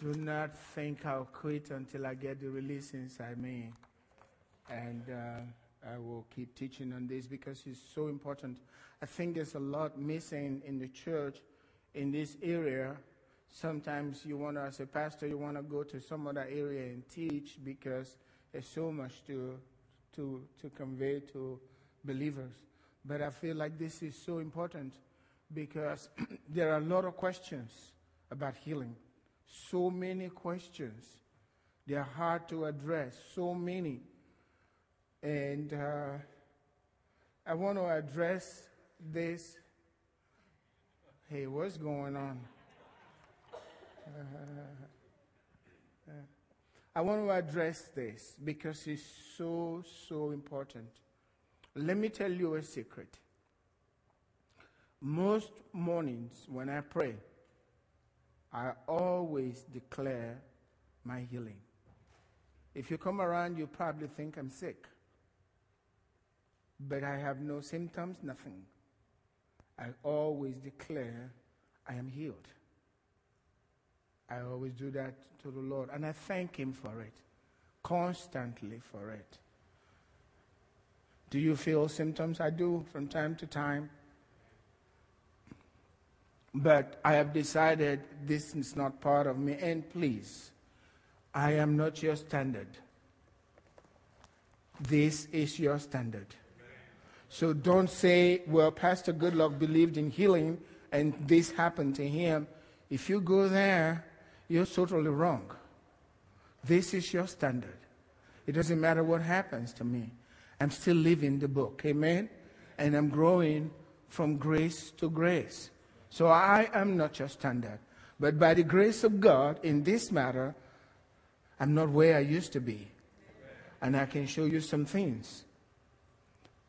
do not think I'll quit until I get the release inside me. And uh, I will keep teaching on this because it's so important. I think there's a lot missing in the church in this area. Sometimes you want to, as a pastor, you want to go to some other area and teach because there's so much to, to, to convey to believers. But I feel like this is so important because there are a lot of questions about healing. So many questions. They are hard to address. So many. And uh, I want to address this. Hey, what's going on? Uh, I want to address this because it's so, so important. Let me tell you a secret. Most mornings when I pray, I always declare my healing. If you come around, you probably think I'm sick. But I have no symptoms, nothing. I always declare I am healed. I always do that to the Lord. And I thank Him for it, constantly for it. Do you feel symptoms? I do from time to time. But I have decided this is not part of me. And please, I am not your standard. This is your standard. So don't say, well, Pastor Goodluck believed in healing and this happened to him. If you go there, you're totally wrong. This is your standard. It doesn't matter what happens to me. I'm still living the book. Amen? And I'm growing from grace to grace. So I am not your standard. But by the grace of God, in this matter, I'm not where I used to be. And I can show you some things.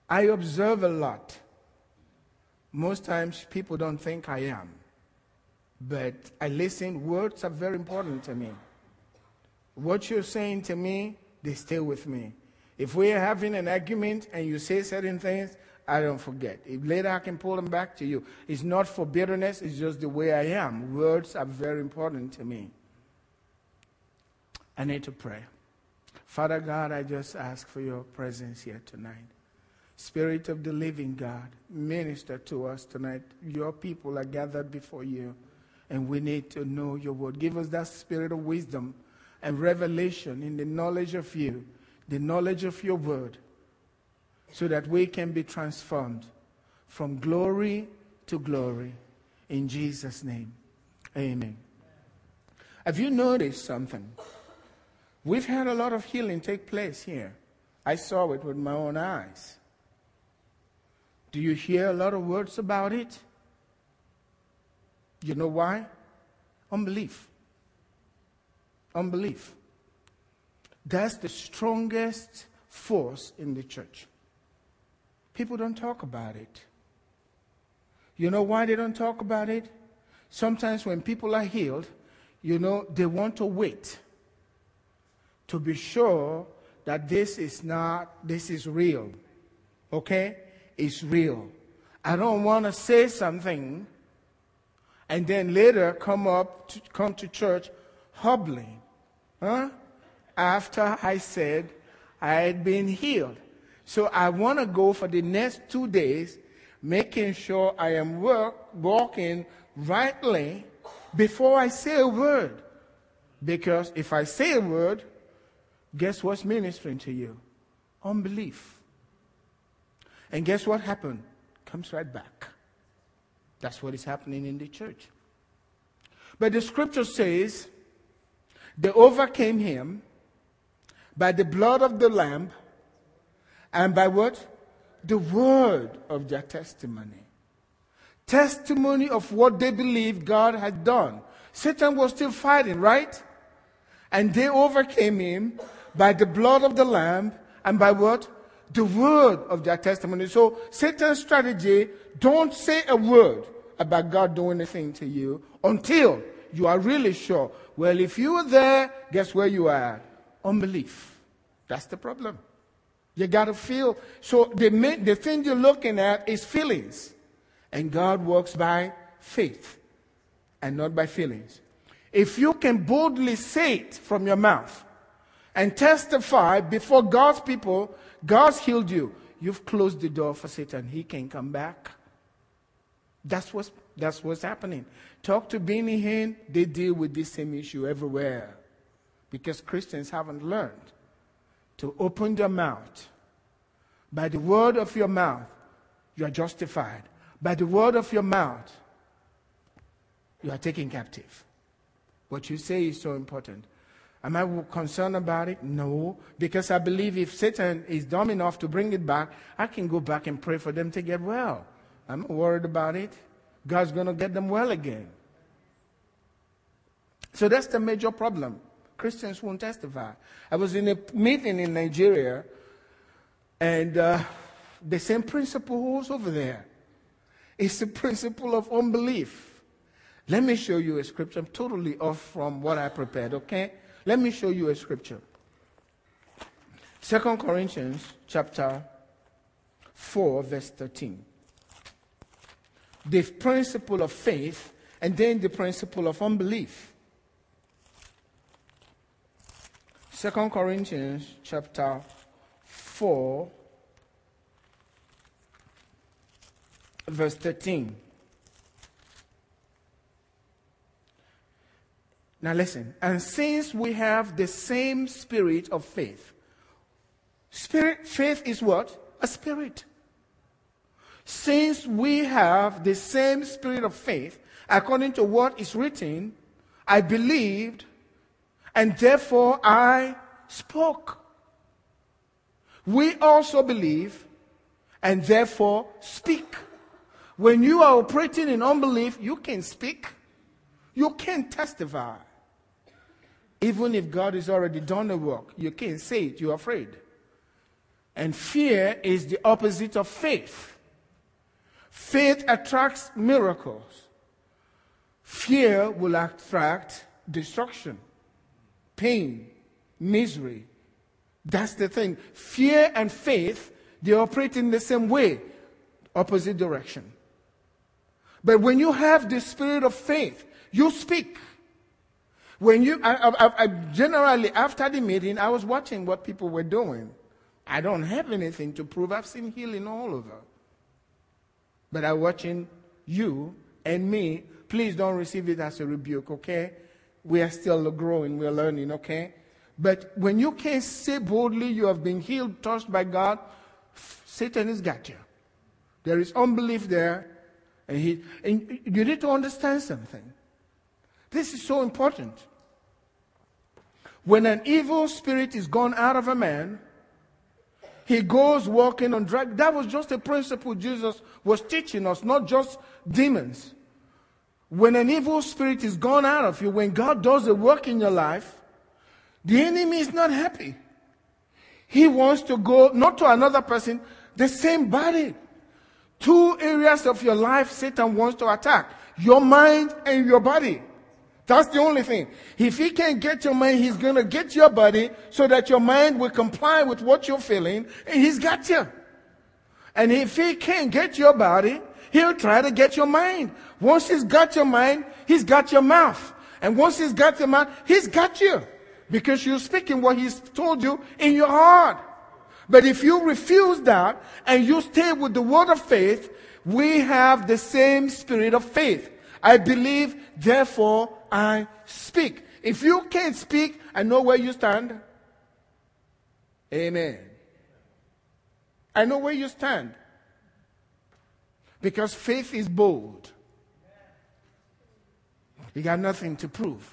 I observe a lot. Most times people don't think I am. But I listen. Words are very important to me. What you're saying to me, they stay with me. If we're having an argument and you say certain things, I don't forget. If later I can pull them back to you. It's not for bitterness, it's just the way I am. Words are very important to me. I need to pray. Father God, I just ask for your presence here tonight. Spirit of the living God, minister to us tonight. Your people are gathered before you, and we need to know your word. Give us that spirit of wisdom and revelation in the knowledge of you, the knowledge of your word so that we can be transformed from glory to glory. In Jesus' name, amen. Have you noticed something? We've had a lot of healing take place here. I saw it with my own eyes. Do you hear a lot of words about it? You know why? Unbelief. Unbelief. That's the strongest force in the church. People don't talk about it. You know why they don't talk about it? Sometimes when people are healed, you know, they want to wait to be sure that this is not, this is real. Okay? It's real. I don't want to say something and then later come up, to, come to church hobbling. Huh? After I said I had been healed. So I want to go for the next two days, making sure I am work, walking rightly before I say a word. Because if I say a word, guess what's ministering to you? Unbelief. And guess what happened? Comes right back. That's what is happening in the church. But the scripture says, they overcame him by the blood of the Lamb and by what? The word of their testimony. Testimony of what they believed God had done. Satan was still fighting, right? And they overcame him by the blood of the Lamb and by what? The word of their testimony. So Satan's strategy, don't say a word about God doing anything to you until you are really sure. Well, if you were there, guess where you are? Unbelief. That's the problem. You got to feel. So the, the thing you're looking at is feelings. And God works by faith and not by feelings. If you can boldly say it from your mouth and testify before God's people, God's healed you, you've closed the door for Satan. He can come back. That's what's, that's what's happening. Talk to Benny Hinn, they deal with this same issue everywhere. Because Christians haven't learned to open their mouth. By the word of your mouth, you are justified. By the word of your mouth, you are taken captive. What you say is so important. Am I concerned about it? No, because I believe if Satan is dumb enough to bring it back, I can go back and pray for them to get well. I'm not worried about it. God's going to get them well again. So that's the major problem. Christians won't testify. I was in a meeting in Nigeria, and uh, the same principle holds over there. It's the principle of unbelief. Let me show you a scripture. I'm totally off from what I prepared, okay? Let me show you a scripture. Second Corinthians chapter 4, verse 13. The principle of faith and then the principle of unbelief. Second Corinthians chapter 4, verse 13. Now listen. And since we have the same spirit of faith, spirit, faith is what? A spirit. Since we have the same spirit of faith, according to what is written, I believed, and therefore I spoke. We also believe, and therefore speak. When you are operating in unbelief, you can speak, you can testify. Even if God has already done the work, you can't say it, you're afraid. And fear is the opposite of faith. Faith attracts miracles, fear will attract destruction, pain, misery. That's the thing. Fear and faith, they operate in the same way, opposite direction. But when you have the spirit of faith, you speak. When you, I, I, I, generally, after the meeting, I was watching what people were doing. I don't have anything to prove. I've seen healing all over. But I'm watching you and me. Please don't receive it as a rebuke, okay? We are still growing, we're learning, okay? But when you can say boldly you have been healed, touched by God, Satan has got you. There is unbelief there. And, he, and you need to understand something. This is so important. When an evil spirit is gone out of a man, he goes walking on dry. That was just a principle Jesus was teaching us, not just demons. When an evil spirit is gone out of you, when God does a work in your life, the enemy is not happy. He wants to go not to another person, the same body. Two areas of your life Satan wants to attack your mind and your body. That's the only thing. If he can't get your mind, he's going to get your body so that your mind will comply with what you're feeling, and he's got you. And if he can't get your body, he'll try to get your mind. Once he's got your mind, he's got your mouth. And once he's got your mouth, he's got you. Because you're speaking what he's told you in your heart. But if you refuse that and you stay with the word of faith, we have the same spirit of faith. I believe, therefore I speak. If you can't speak, I know where you stand. Amen. I know where you stand. Because faith is bold. You got nothing to prove.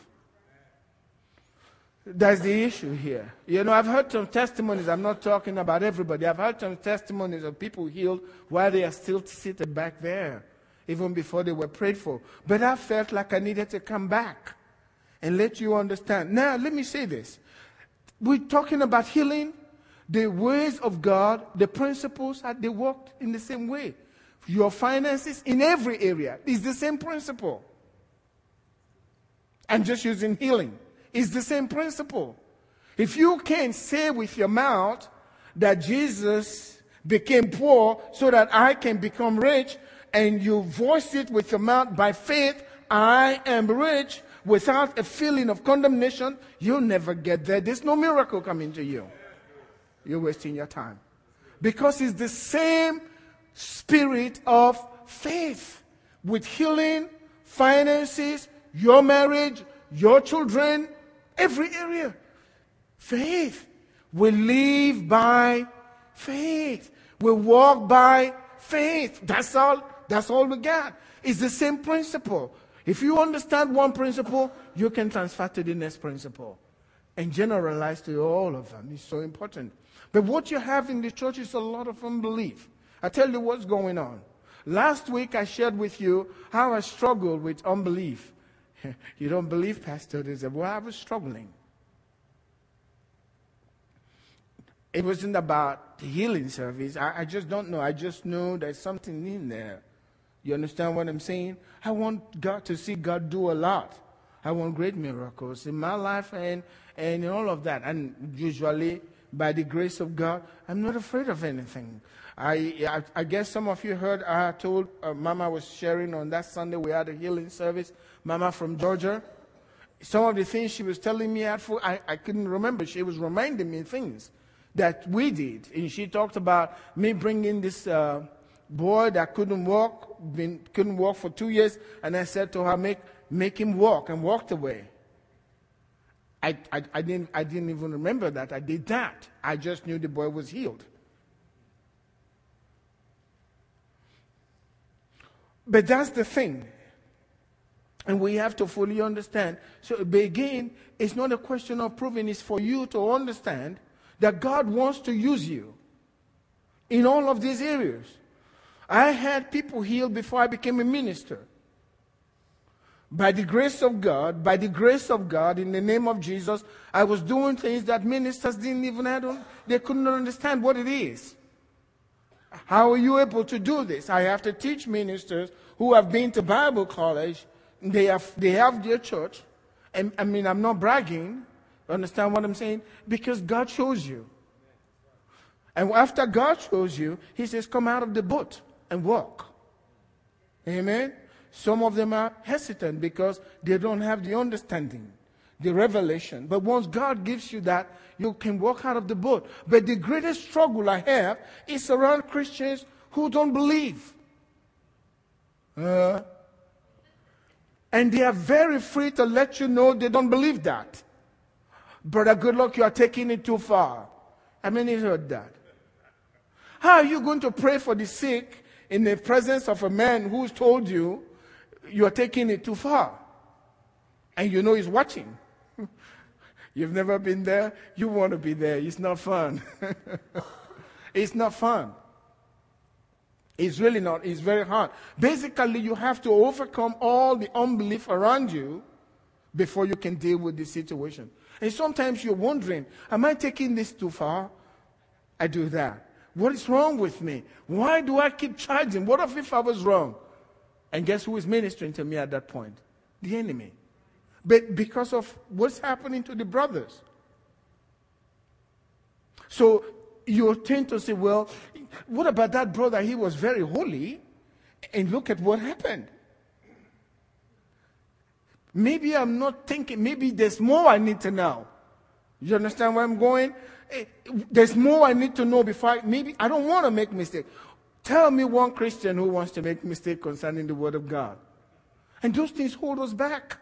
That's the issue here. You know, I've heard some testimonies. I'm not talking about everybody. I've heard some testimonies of people healed while they are still sitting back there even before they were prayed for. But I felt like I needed to come back and let you understand. Now, let me say this. We're talking about healing. The ways of God, the principles, uh, they work in the same way. Your finances in every area is the same principle. I'm just using healing. It's the same principle. If you can say with your mouth that Jesus became poor so that I can become rich, and you voice it with your mouth by faith, I am rich, without a feeling of condemnation, you'll never get there. There's no miracle coming to you. You're wasting your time. Because it's the same spirit of faith with healing, finances, your marriage, your children, every area. Faith. We live by faith. We walk by faith. That's all. That's all we got. It's the same principle. If you understand one principle, you can transfer to the next principle and generalize to all of them. It's so important. But what you have in the church is a lot of unbelief. I tell you what's going on. Last week I shared with you how I struggled with unbelief. you don't believe, Pastor? They said, well, I was struggling. It wasn't about the healing service. I, I just don't know. I just know there's something in there. You understand what I'm saying? I want God to see God do a lot. I want great miracles in my life and, and all of that. And usually, by the grace of God, I'm not afraid of anything. I, I, I guess some of you heard I told uh, Mama was sharing on that Sunday we had a healing service. Mama from Georgia. Some of the things she was telling me, I, I couldn't remember. She was reminding me things that we did. And she talked about me bringing this. Uh, boy that couldn't walk, been, couldn't walk for two years, and I said to her, make, make him walk, and walked away. I, I, I, didn't, I didn't even remember that. I did that. I just knew the boy was healed. But that's the thing. And we have to fully understand. So, again, it's not a question of proving, it's for you to understand that God wants to use you in all of these areas. I had people healed before I became a minister. By the grace of God, by the grace of God, in the name of Jesus, I was doing things that ministers didn't even have, they couldn't understand what it is. How are you able to do this? I have to teach ministers who have been to Bible college. They have, they have their church. And I mean, I'm not bragging. Understand what I'm saying? Because God chose you. And after God chose you, He says, Come out of the boat and walk. Amen. Some of them are hesitant because they don't have the understanding, the revelation. But once God gives you that, you can walk out of the boat. But the greatest struggle I have is around Christians who don't believe. Uh, and they are very free to let you know they don't believe that. Brother, good luck, you are taking it too far. I mean, you heard that. How are you going to pray for the sick in the presence of a man who's told you you're taking it too far. And you know he's watching. You've never been there, you want to be there. It's not fun. it's not fun. It's really not. It's very hard. Basically, you have to overcome all the unbelief around you before you can deal with the situation. And sometimes you're wondering, am I taking this too far? I do that. What is wrong with me? Why do I keep charging? What if I was wrong? And guess who is ministering to me at that point? The enemy. But because of what's happening to the brothers. So you tend to say, well, what about that brother? He was very holy. And look at what happened. Maybe I'm not thinking, maybe there's more I need to know. You understand where I'm going? Eh, there's more I need to know before I, maybe I don't want to make mistake. Tell me one Christian who wants to make mistake concerning the word of God. And those things hold us back.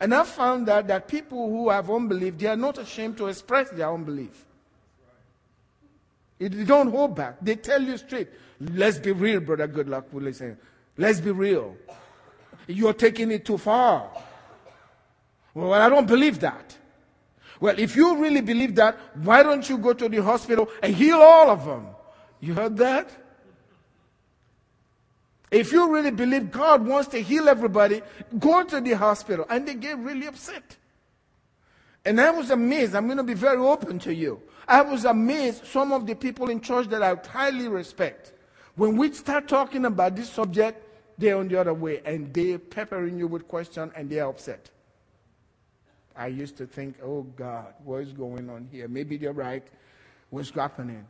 And I've found that, that people who have unbelief, they are not ashamed to express their unbelief. They don't hold back. They tell you straight. Let's be real, brother. Good luck, listen. Let's be real. You're taking it too far. Well, I don't believe that. Well, if you really believe that, why don't you go to the hospital and heal all of them? You heard that? If you really believe God wants to heal everybody, go to the hospital. And they get really upset. And I was amazed. I'm going to be very open to you. I was amazed some of the people in church that I highly respect. When we start talking about this subject, they're on the other way and they're peppering you with questions and they're upset. I used to think, oh God, what is going on here? Maybe they're right. What's happening?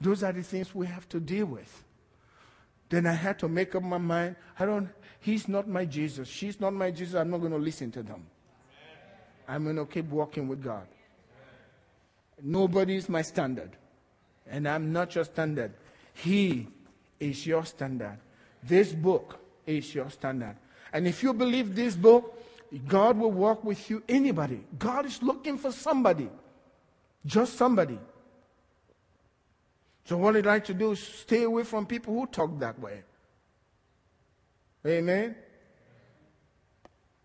Those are the things we have to deal with. Then I had to make up my mind. I don't, he's not my Jesus. She's not my Jesus. I'm not going to listen to them. I'm going to keep walking with God. Nobody is my standard. And I'm not your standard. He is your standard. This book is your standard. And if you believe this book, God will walk with you. Anybody. God is looking for somebody. Just somebody. So what I'd like to do is stay away from people who talk that way. Amen.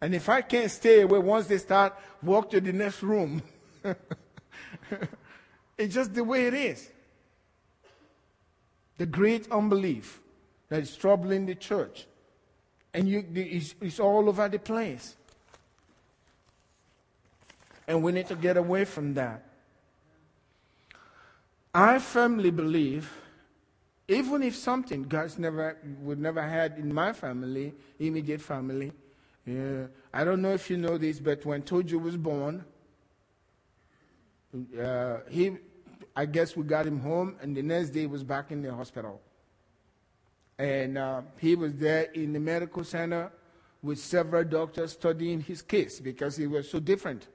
And if I can't stay away once they start, walk to the next room. it's just the way it is. The great unbelief that is troubling the church. And you, it's, it's all over the place. And we need to get away from that. I firmly believe, even if something God's never would never had in my family, immediate family, yeah, I don't know if you know this, but when Tojo was born, uh, he, I guess we got him home, and the next day he was back in the hospital. And uh, he was there in the medical center with several doctors studying his case because he was so different.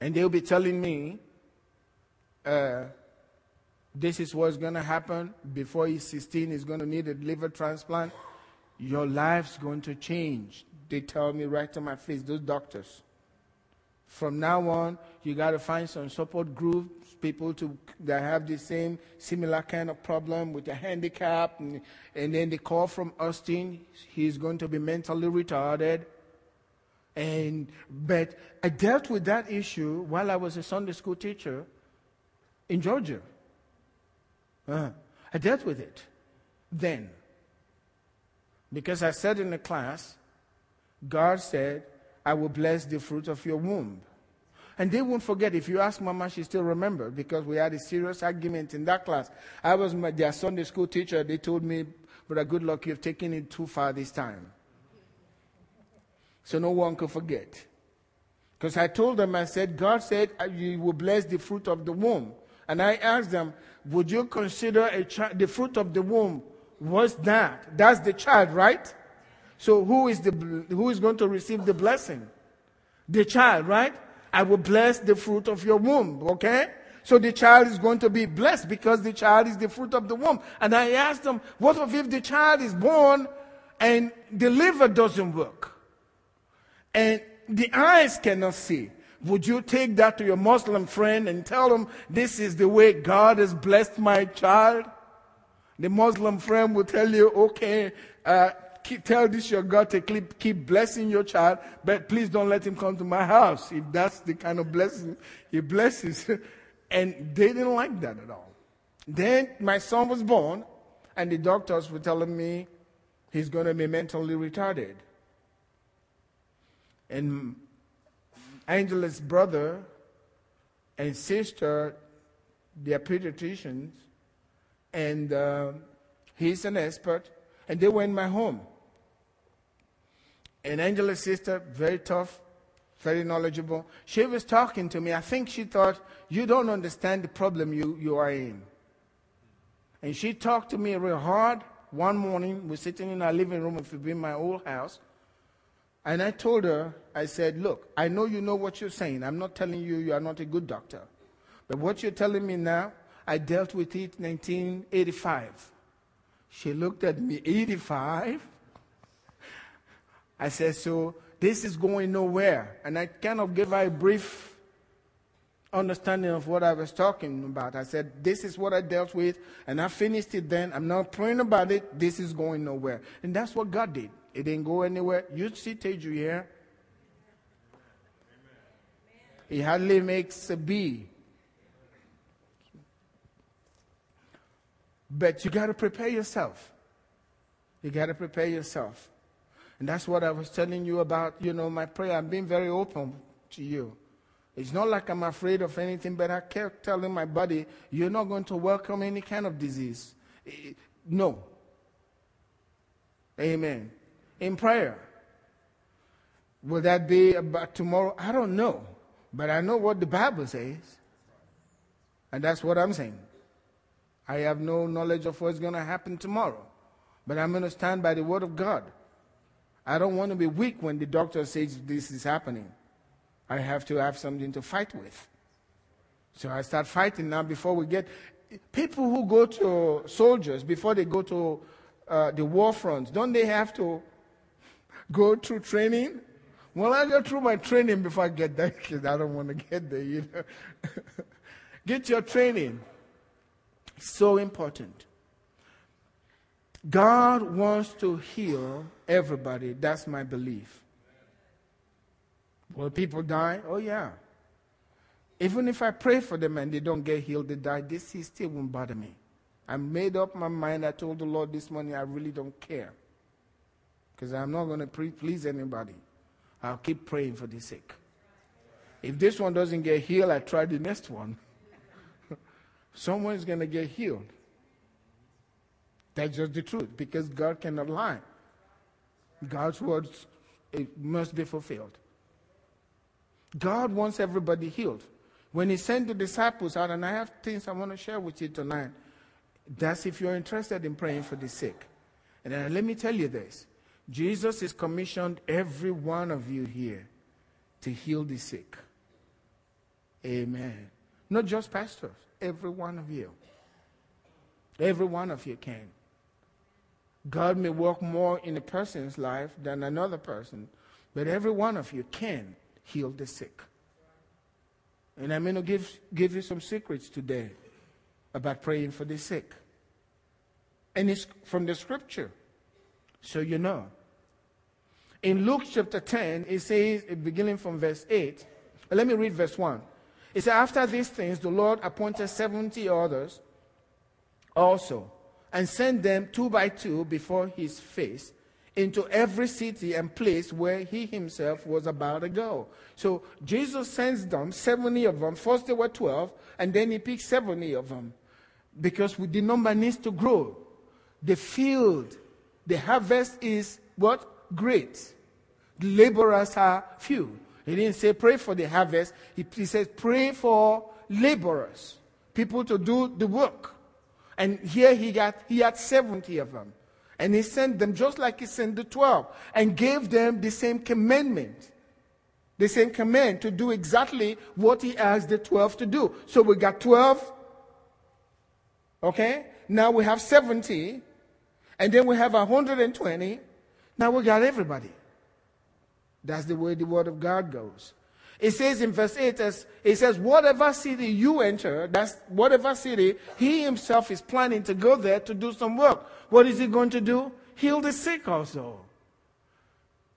And they'll be telling me uh, this is what's going to happen before he's 16 he's going to need a liver transplant your life's going to change. They tell me right to my face those doctors. From now on you got to find some support groups people to that have the same similar kind of problem with a handicap and, and then they call from austin he's going to be mentally retarded. And but i dealt with that issue while i was a sunday school teacher in Georgia. Uh, I dealt with it then. Because I said in the class, God said, I will bless the fruit of your womb. And they won't forget. If you ask Mama, she still remember because we had a serious argument in that class. I was my, their Sunday school teacher. They told me, Brother Goodluck, you've taken it too far this time. So no one could forget. Because I told them, I said, God said, you will bless the fruit of the womb. And I asked them, Would you consider a the fruit of the womb? What's that? That's the child, right? So who is, the, who is going to receive the blessing? The child, right? I will bless the fruit of your womb, okay? So the child is going to be blessed because the child is the fruit of the womb. And I asked them, what if the child is born and the liver doesn't work? And the eyes cannot see. Would you take that to your Muslim friend and tell him, this is the way God has blessed my child? The Muslim friend will tell you, okay, uh, keep, tell this your God to keep, keep blessing your child, but please don't let him come to my house if that's the kind of blessing he blesses. and they didn't like that at all. Then my son was born, and the doctors were telling me he's going to be mentally retarded. And Angela's brother and sister, they're pediatricians, and uh, he's an expert, and they were in my home. And Angela's sister, very tough, very knowledgeable, she was talking to me. I think she thought, You don't understand the problem you, you are in. And she talked to me real hard. One morning, we're sitting in our living room of my old house, and I told her, I said, Look, I know you know what you're saying. I'm not telling you you are not a good doctor. But what you're telling me now, I dealt with it 1985. She looked at me, 85? I said, So this is going nowhere. And I kind of gave her a brief understanding of what I was talking about. I said, This is what I dealt with, and I finished it then. I'm not praying about it. This is going nowhere. And that's what God did. It didn't go anywhere. You see Teju here. He hardly makes a B. But you got to prepare yourself. You got to prepare yourself. And that's what I was telling you about, you know, my prayer. I'm being very open to you. It's not like I'm afraid of anything, but I kept telling my body, you're not going to welcome any kind of disease. No. Amen in prayer. Will that be about tomorrow? I don't know. But I know what the Bible says. And that's what I'm saying. I have no knowledge of what's going to happen tomorrow. But I'm going to stand by the word of God. I don't want to be weak when the doctor says this is happening. I have to have something to fight with. So I start fighting now before we get. People who go to soldiers before they go to uh, the war front, don't they have to go through training? Well, I go through my training before I get there because I don't want to get there, you know. get your training. So important. God wants to heal everybody. That's my belief. Will people die? Oh, yeah. Even if I pray for them and they don't get healed, they die, this still won't bother me. I made up my mind. I told the Lord this morning I really don't care. Because I'm not going to please anybody. I'll keep praying for the sick. If this one doesn't get healed, I try the next one. Someone's going to get healed. That's just the truth because God cannot lie. God's words must be fulfilled. God wants everybody healed. When He sent the disciples out, and I have things I want to share with you tonight, that's if you're interested in praying for the sick. And then let me tell you this Jesus has commissioned every one of you here to heal the sick. Amen. Not just pastors, every one of you. Every one of you can. God may work more in a person's life than another person, but every one of you can heal the sick. And I'm going to give, give you some secrets today about praying for the sick. And it's from the scripture, so you know. In Luke chapter 10, it says, beginning from verse 8, let me read verse 1. It says, After these things, the Lord appointed 70 others also and sent them two by two before his face into every city and place where he himself was about to go. So Jesus sends them, 70 of them. First there were 12, and then he picked 70 of them. Because the number needs to grow. The field, the harvest is what? Great. The laborers are few. He didn't say pray for the harvest. He, he says pray for laborers, people to do the work. And here he got he had 70 of them. And he sent them just like he sent the 12 and gave them the same commandment. The same command to do exactly what he asked the 12 to do. So we got 12. Okay? Now we have 70. And then we have 120. Now we got everybody. That's the way the word of God goes. It says in verse 8, as it says, whatever city you enter, that's whatever city, he himself is planning to go there to do some work. What is he going to do? Heal the sick also.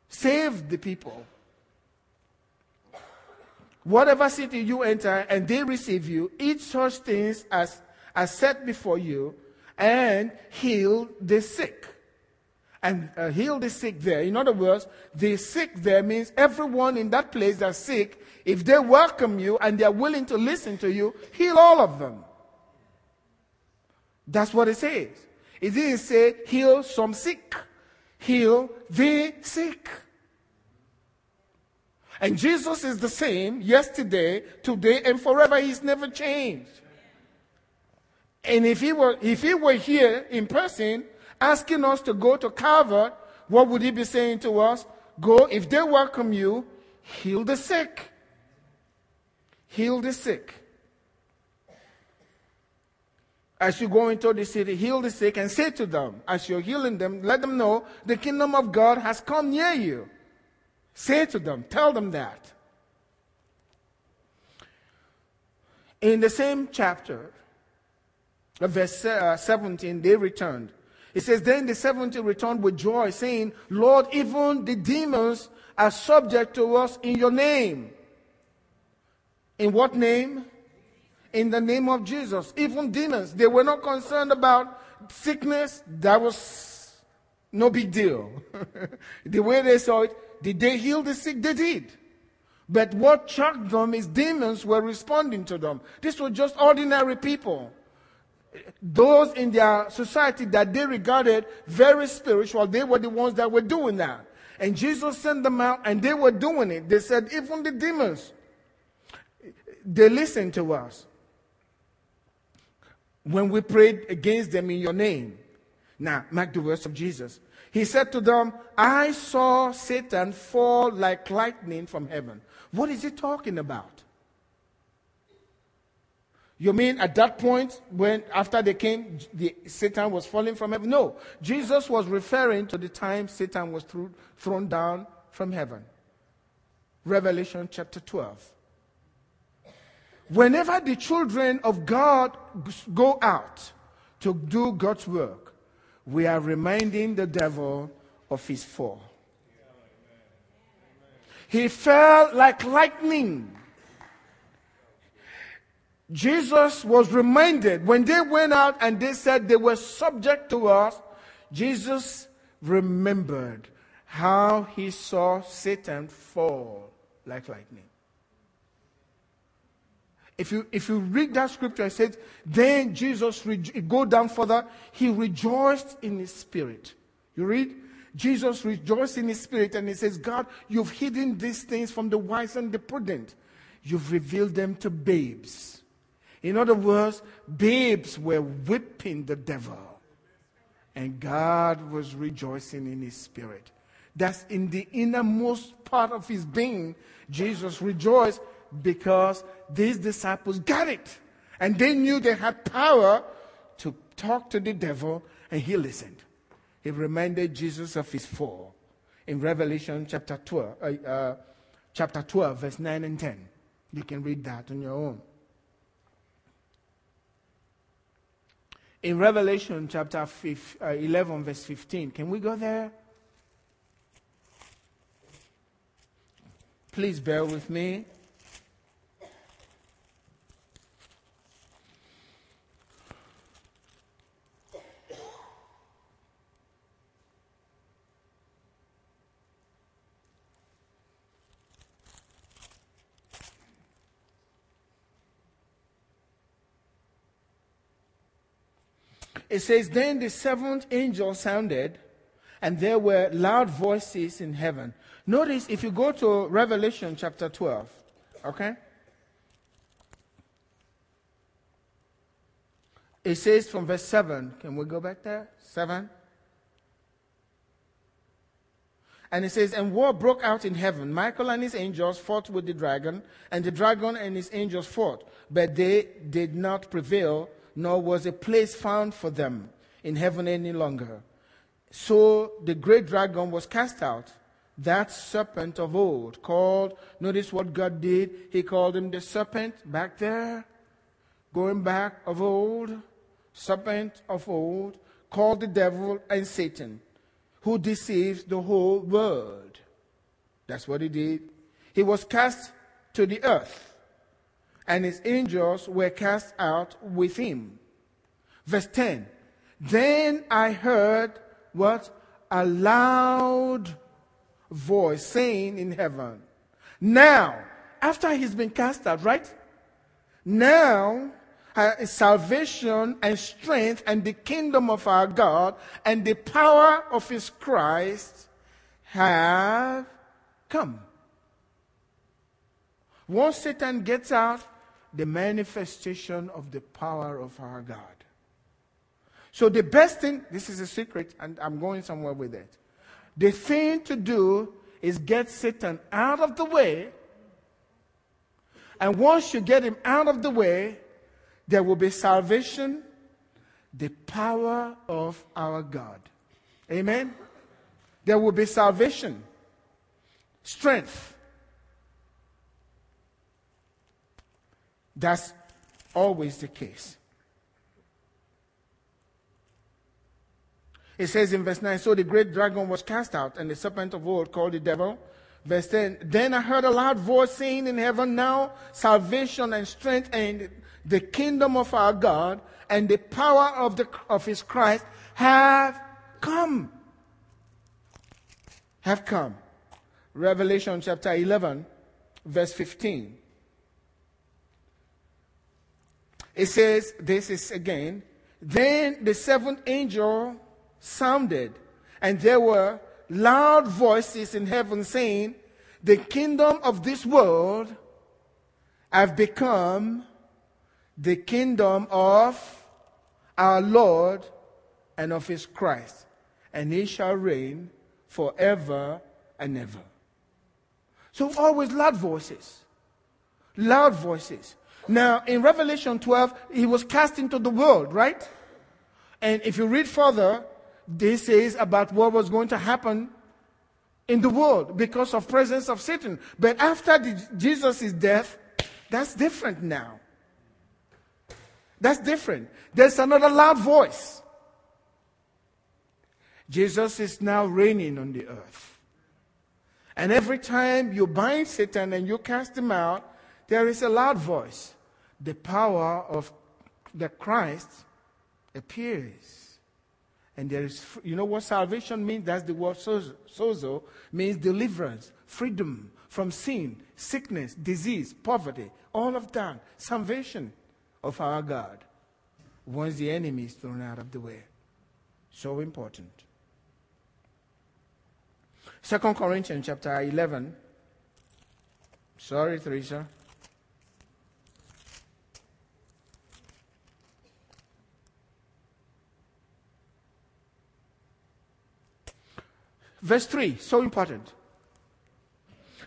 Save the people. Whatever city you enter and they receive you, eat such things as are set before you and heal the sick and uh, heal the sick there. In other words, the sick there means everyone in that place that's sick, if they welcome you and they're willing to listen to you, heal all of them. That's what it says. It didn't say heal some sick, heal the sick. And Jesus is the same yesterday, today, and forever. He's never changed. And if he were, if he were here in person, asking us to go to Calvary, what would he be saying to us? Go, if they welcome you, heal the sick. Heal the sick. As you go into the city, heal the sick and say to them, as you're healing them, let them know the kingdom of God has come near you. Say to them, tell them that. In the same chapter, verse uh, 17, they returned it says, Then the 70 returned with joy, saying, Lord, even the demons are subject to us in your name. In what name? In the name of Jesus. Even demons, they were not concerned about sickness. That was no big deal. the way they saw it, did they heal the sick? They did. But what shocked them is demons were responding to them. This were just ordinary people those in their society that they regarded very spiritual, they were the ones that were doing that. And Jesus sent them out and they were doing it. They said, even the demons, they listened to us. when we prayed against them in your name. Now, mark the words of Jesus. He said to them, I saw Satan fall like lightning from heaven. What is he talking about? You mean at that point, when after they came, the, Satan was falling from heaven? No. Jesus was referring to the time Satan was thrown down from heaven. Revelation chapter 12. Whenever the children of God go out to do God's work, we are reminding the devil of his fall. He fell like lightning. Jesus was reminded when they went out and they said they were subject to us, Jesus remembered how he saw Satan fall like lightning. If you, if you read that scripture, it says, then Jesus, go down further, he rejoiced in his spirit. You read? Jesus rejoiced in his spirit and he says, God, you've hidden these things from the wise and the prudent. You've revealed them to babes. In other words, babes were whipping the devil. And God was rejoicing in his spirit. That's in the innermost part of his being. Jesus rejoiced because these disciples got it. And they knew they had power to talk to the devil, and he listened. He reminded Jesus of his fall in Revelation chapter 12, uh, uh, chapter 12, verse 9 and 10. You can read that on your own. In Revelation chapter 5, uh, 11, verse 15, can we go there? Please bear with me. It says, Then the seventh angel sounded, and there were loud voices in heaven. Notice if you go to Revelation chapter 12, okay? It says from verse 7. Can we go back there? 7. And it says, And war broke out in heaven. Michael and his angels fought with the dragon, and the dragon and his angels fought, but they did not prevail nor was a place found for them in heaven any longer. So the great dragon was cast out, that serpent of old, called, notice what God did. He called him the serpent back there, going back of old, serpent of old, called the devil and Satan, who deceives the whole world. That's what he did. He was cast to the earth and his angels were cast out with him. Verse 10 Then I heard what? A loud voice saying in heaven, Now, after he's been cast out, right? Now, uh, salvation and strength and the kingdom of our God and the power of his Christ have come. Once Satan gets out, the manifestation of the power of our God. So, the best thing, this is a secret, and I'm going somewhere with it. The thing to do is get Satan out of the way. And once you get him out of the way, there will be salvation, the power of our God. Amen? There will be salvation, strength, That's always the case. It says in verse 9 So the great dragon was cast out, and the serpent of old called the devil. Verse 10 Then I heard a loud voice saying in heaven, Now salvation and strength and the kingdom of our God and the power of, the, of his Christ have come. Have come. Revelation chapter 11, verse 15. It says, this is again, then the seventh angel sounded, and there were loud voices in heaven saying, The kingdom of this world have become the kingdom of our Lord and of his Christ, and he shall reign forever and ever. So always loud voices. Loud voices. Now, in Revelation 12, he was cast into the world, right? And if you read further, this is about what was going to happen in the world because of presence of Satan. But after Jesus' death, that's different now. That's different. There's another loud voice. Jesus is now reigning on the earth. And every time you bind Satan and you cast him out, there is a loud voice. The power of the Christ appears. And there is, you know what salvation means? That's the word sozo, sozo means deliverance, freedom from sin, sickness, disease, poverty, all of that. Salvation of our God once the enemy is thrown out of the way. So important. Second Corinthians chapter 11. Sorry, Teresa. Verse 3, so important.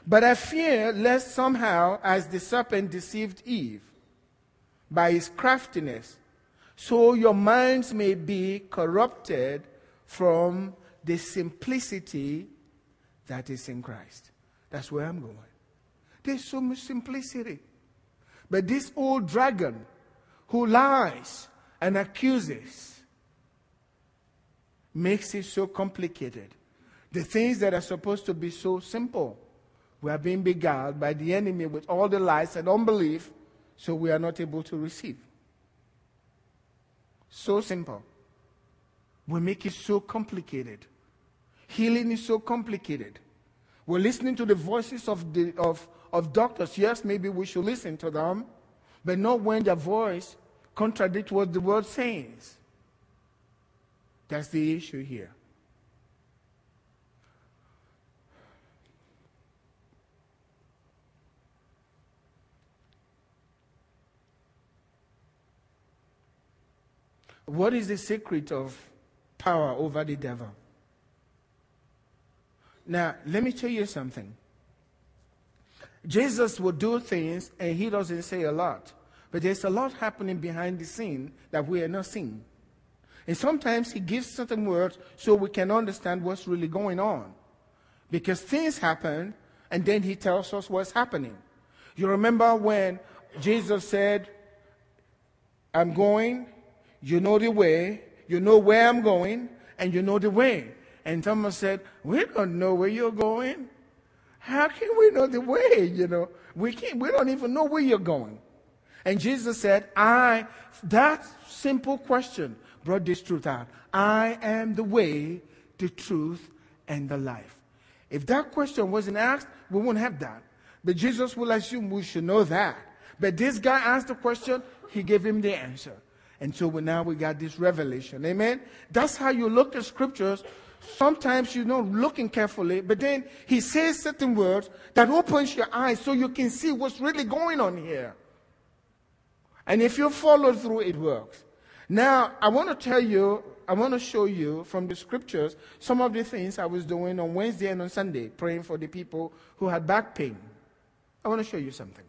But I fear lest somehow, as the serpent deceived Eve by his craftiness, so your minds may be corrupted from the simplicity that is in Christ. That's where I'm going. There's so much simplicity. But this old dragon who lies and accuses makes it so complicated. The things that are supposed to be so simple, we are being beguiled by the enemy with all the lies and unbelief, so we are not able to receive. So simple. We make it so complicated. Healing is so complicated. We're listening to the voices of, the, of, of doctors. Yes, maybe we should listen to them, but not when their voice contradicts what the word says. That's the issue here. What is the secret of power over the devil? Now, let me tell you something. Jesus will do things and he doesn't say a lot. But there's a lot happening behind the scene that we are not seeing. And sometimes he gives certain words so we can understand what's really going on. Because things happen and then he tells us what's happening. You remember when Jesus said, I'm going you know the way, you know where I'm going, and you know the way. And Thomas said, We don't know where you're going. How can we know the way? You know, we can't, we don't even know where you're going. And Jesus said, I, that simple question brought this truth out. I am the way, the truth, and the life. If that question wasn't asked, we wouldn't have that. But Jesus will assume we should know that. But this guy asked the question, he gave him the answer. And so we, now we got this revelation. Amen? That's how you look at scriptures. Sometimes you're not looking carefully, but then he says certain words that opens your eyes so you can see what's really going on here. And if you follow through, it works. Now, I want to tell you, I want to show you from the scriptures some of the things I was doing on Wednesday and on Sunday, praying for the people who had back pain. I want to show you something.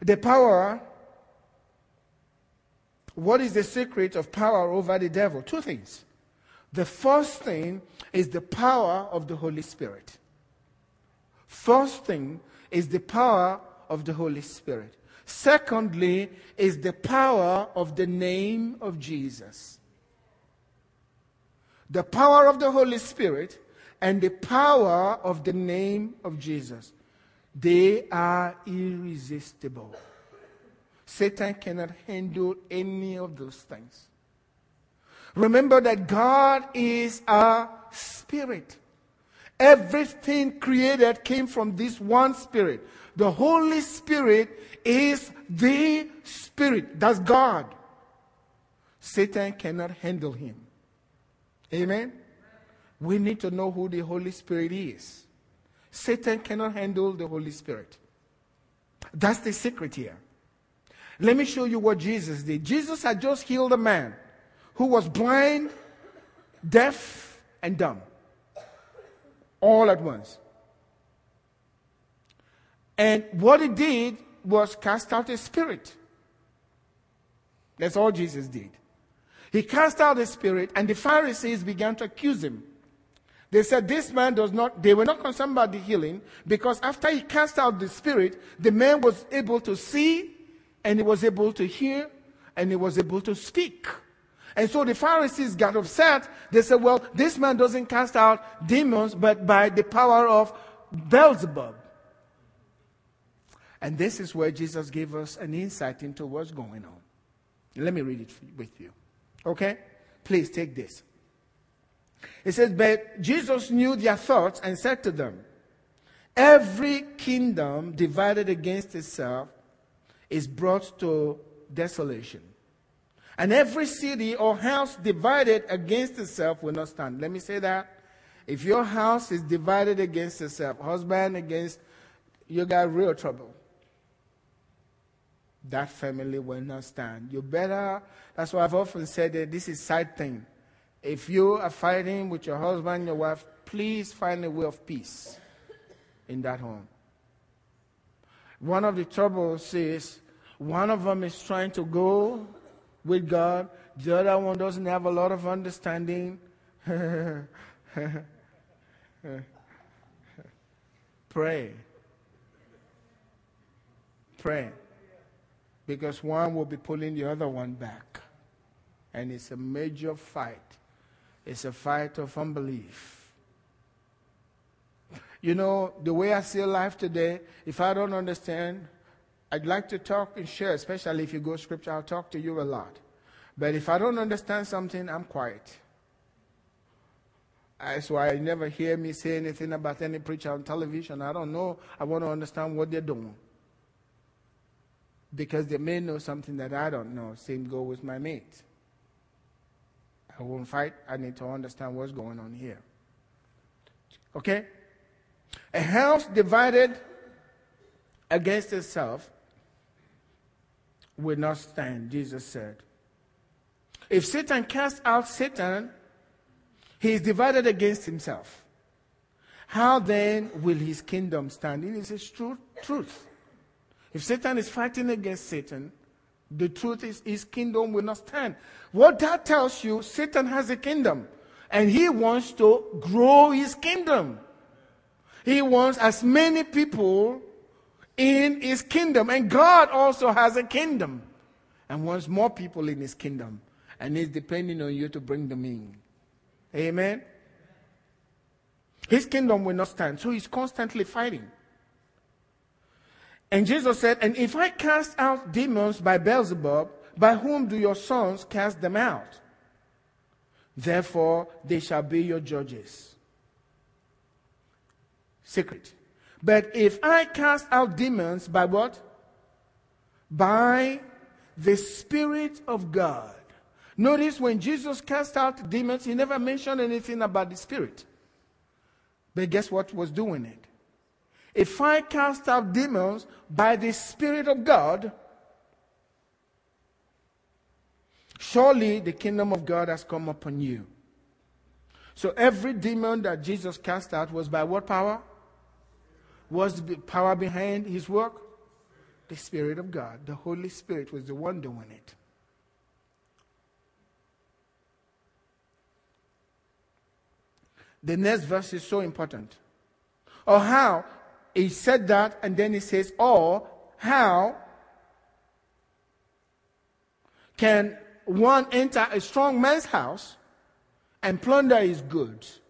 The power what is the secret of power over the devil? Two things. The first thing is the power of the Holy Spirit. First thing is the power of the Holy Spirit. Secondly, is the power of the name of Jesus. The power of the Holy Spirit and the power of the name of Jesus. They are irresistible. Satan cannot handle any of those things. Remember that God is a spirit. Everything created came from this one spirit. The Holy Spirit is the spirit. That's God. Satan cannot handle him. Amen? We need to know who the Holy Spirit is. Satan cannot handle the Holy Spirit. That's the secret here. Let me show you what Jesus did. Jesus had just healed a man who was blind, deaf, and dumb all at once. And what he did was cast out a spirit. That's all Jesus did. He cast out the spirit, and the Pharisees began to accuse him. They said, This man does not, they were not concerned about the healing because after he cast out the spirit, the man was able to see, and he was able to hear, and he was able to speak. And so the Pharisees got upset. They said, Well, this man doesn't cast out demons, but by the power of Beelzebub. And this is where Jesus gave us an insight into what's going on. Let me read it with you. Okay? Please take this. It says, But Jesus knew their thoughts and said to them, Every kingdom divided against itself is brought to desolation. And every city or house divided against itself will not stand. Let me say that. If your house is divided against itself, husband against, you got real trouble that family will not stand. You better, that's why I've often said that this is side thing. If you are fighting with your husband, your wife, please find a way of peace in that home. One of the troubles is one of them is trying to go with God, the other one doesn't have a lot of understanding. Pray. Pray because one will be pulling the other one back. And it's a major fight. It's a fight of unbelief. You know, the way I see life today, if I don't understand, I'd like to talk and share, especially if you go scripture, I'll talk to you a lot. But if I don't understand something, I'm quiet. That's why you never hear me say anything about any preacher on television. I don't know. I want to understand what they're doing because they may know something that I don't know. Same go with my mate. I won't fight. I need to understand what's going on here. Okay? A house divided against itself will not stand, Jesus said. If Satan casts out Satan, he is divided against himself. How then will his kingdom stand? It is his true truth. If Satan is fighting against Satan, the truth is his kingdom will not stand. What that tells you, Satan has a kingdom and he wants to grow his kingdom. He wants as many people in his kingdom. And God also has a kingdom and wants more people in his kingdom. And he's depending on you to bring them in. Amen. His kingdom will not stand. So he's constantly fighting. And Jesus said, And if I cast out demons by Beelzebub, by whom do your sons cast them out? Therefore, they shall be your judges. Secret. But if I cast out demons by what? By the Spirit of God. Notice when Jesus cast out demons, he never mentioned anything about the Spirit. But guess what was doing it? If I cast out demons by the Spirit of God, surely the kingdom of God has come upon you. So every demon that Jesus cast out was by what power? Was the power behind his work? The Spirit of God. The Holy Spirit was the one doing it. The next verse is so important. Or how he said that, and then he says, Or how can one enter a strong man's house and plunder his goods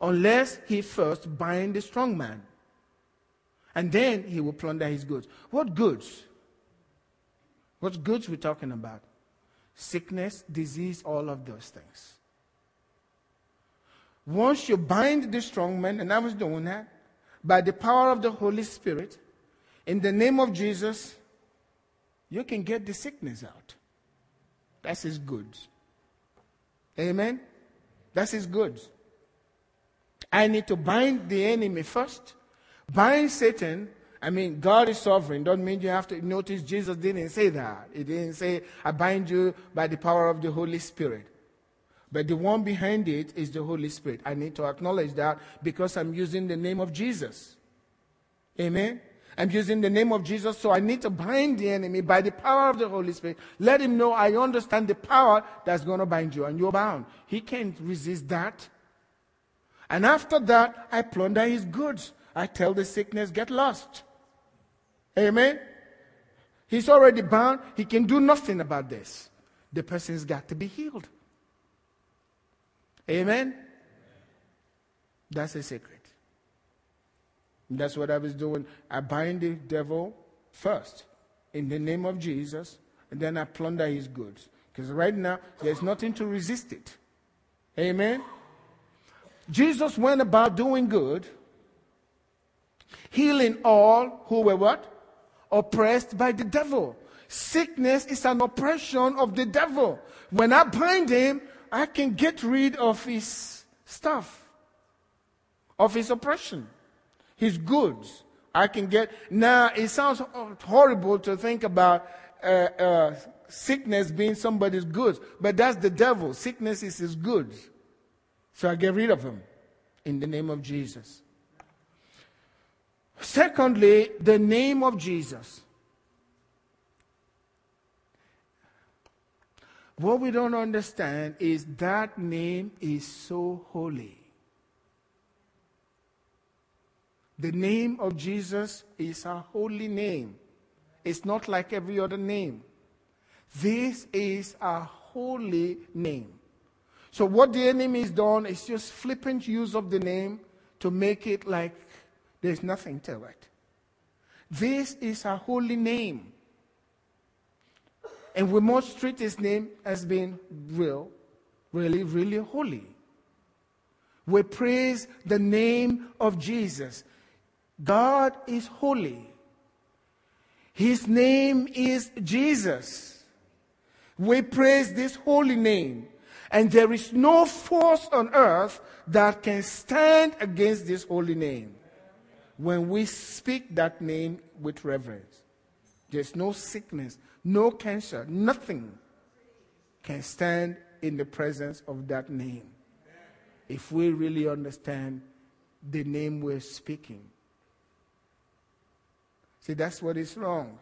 unless he first bind the strong man? And then he will plunder his goods. What goods? What goods we're talking about? Sickness, disease, all of those things. Once you bind the strong man, and I was doing that, by the power of the Holy Spirit, in the name of Jesus, you can get the sickness out. That's his goods. Amen? That's his goods. I need to bind the enemy first, bind Satan, I mean, God is sovereign. Don't mean you have to notice Jesus didn't say that. He didn't say, I bind you by the power of the Holy Spirit. But the one behind it is the Holy Spirit. I need to acknowledge that because I'm using the name of Jesus. Amen. I'm using the name of Jesus, so I need to bind the enemy by the power of the Holy Spirit. Let him know I understand the power that's going to bind you, and you're bound. He can't resist that. And after that, I plunder his goods. I tell the sickness, get lost. Amen. He's already bound. He can do nothing about this. The person's got to be healed. Amen. That's a secret. That's what I was doing. I bind the devil first in the name of Jesus, and then I plunder his goods. Because right now, there's nothing to resist it. Amen. Jesus went about doing good, healing all who were what? Oppressed by the devil. Sickness is an oppression of the devil. When I bind him, I can get rid of his stuff, of his oppression his goods. I can get. Now, it sounds horrible to think about uh, uh, sickness being somebody's goods, but that's the devil. Sickness is his goods. So I get rid of him in the name of Jesus. Secondly, the name of Jesus. What we don't understand is that name is so holy. The name of Jesus is a holy name. It's not like every other name. This is a holy name. So, what the enemy has done is just flippant use of the name to make it like there's nothing to it. This is a holy name. And we must treat his name as being real, really, really holy. We praise the name of Jesus. God is holy. His name is Jesus. We praise this holy name. And there is no force on earth that can stand against this holy name when we speak that name with reverence. There's no sickness, no cancer, nothing can stand in the presence of that name if we really understand the name we're speaking. See, that's what is wrong.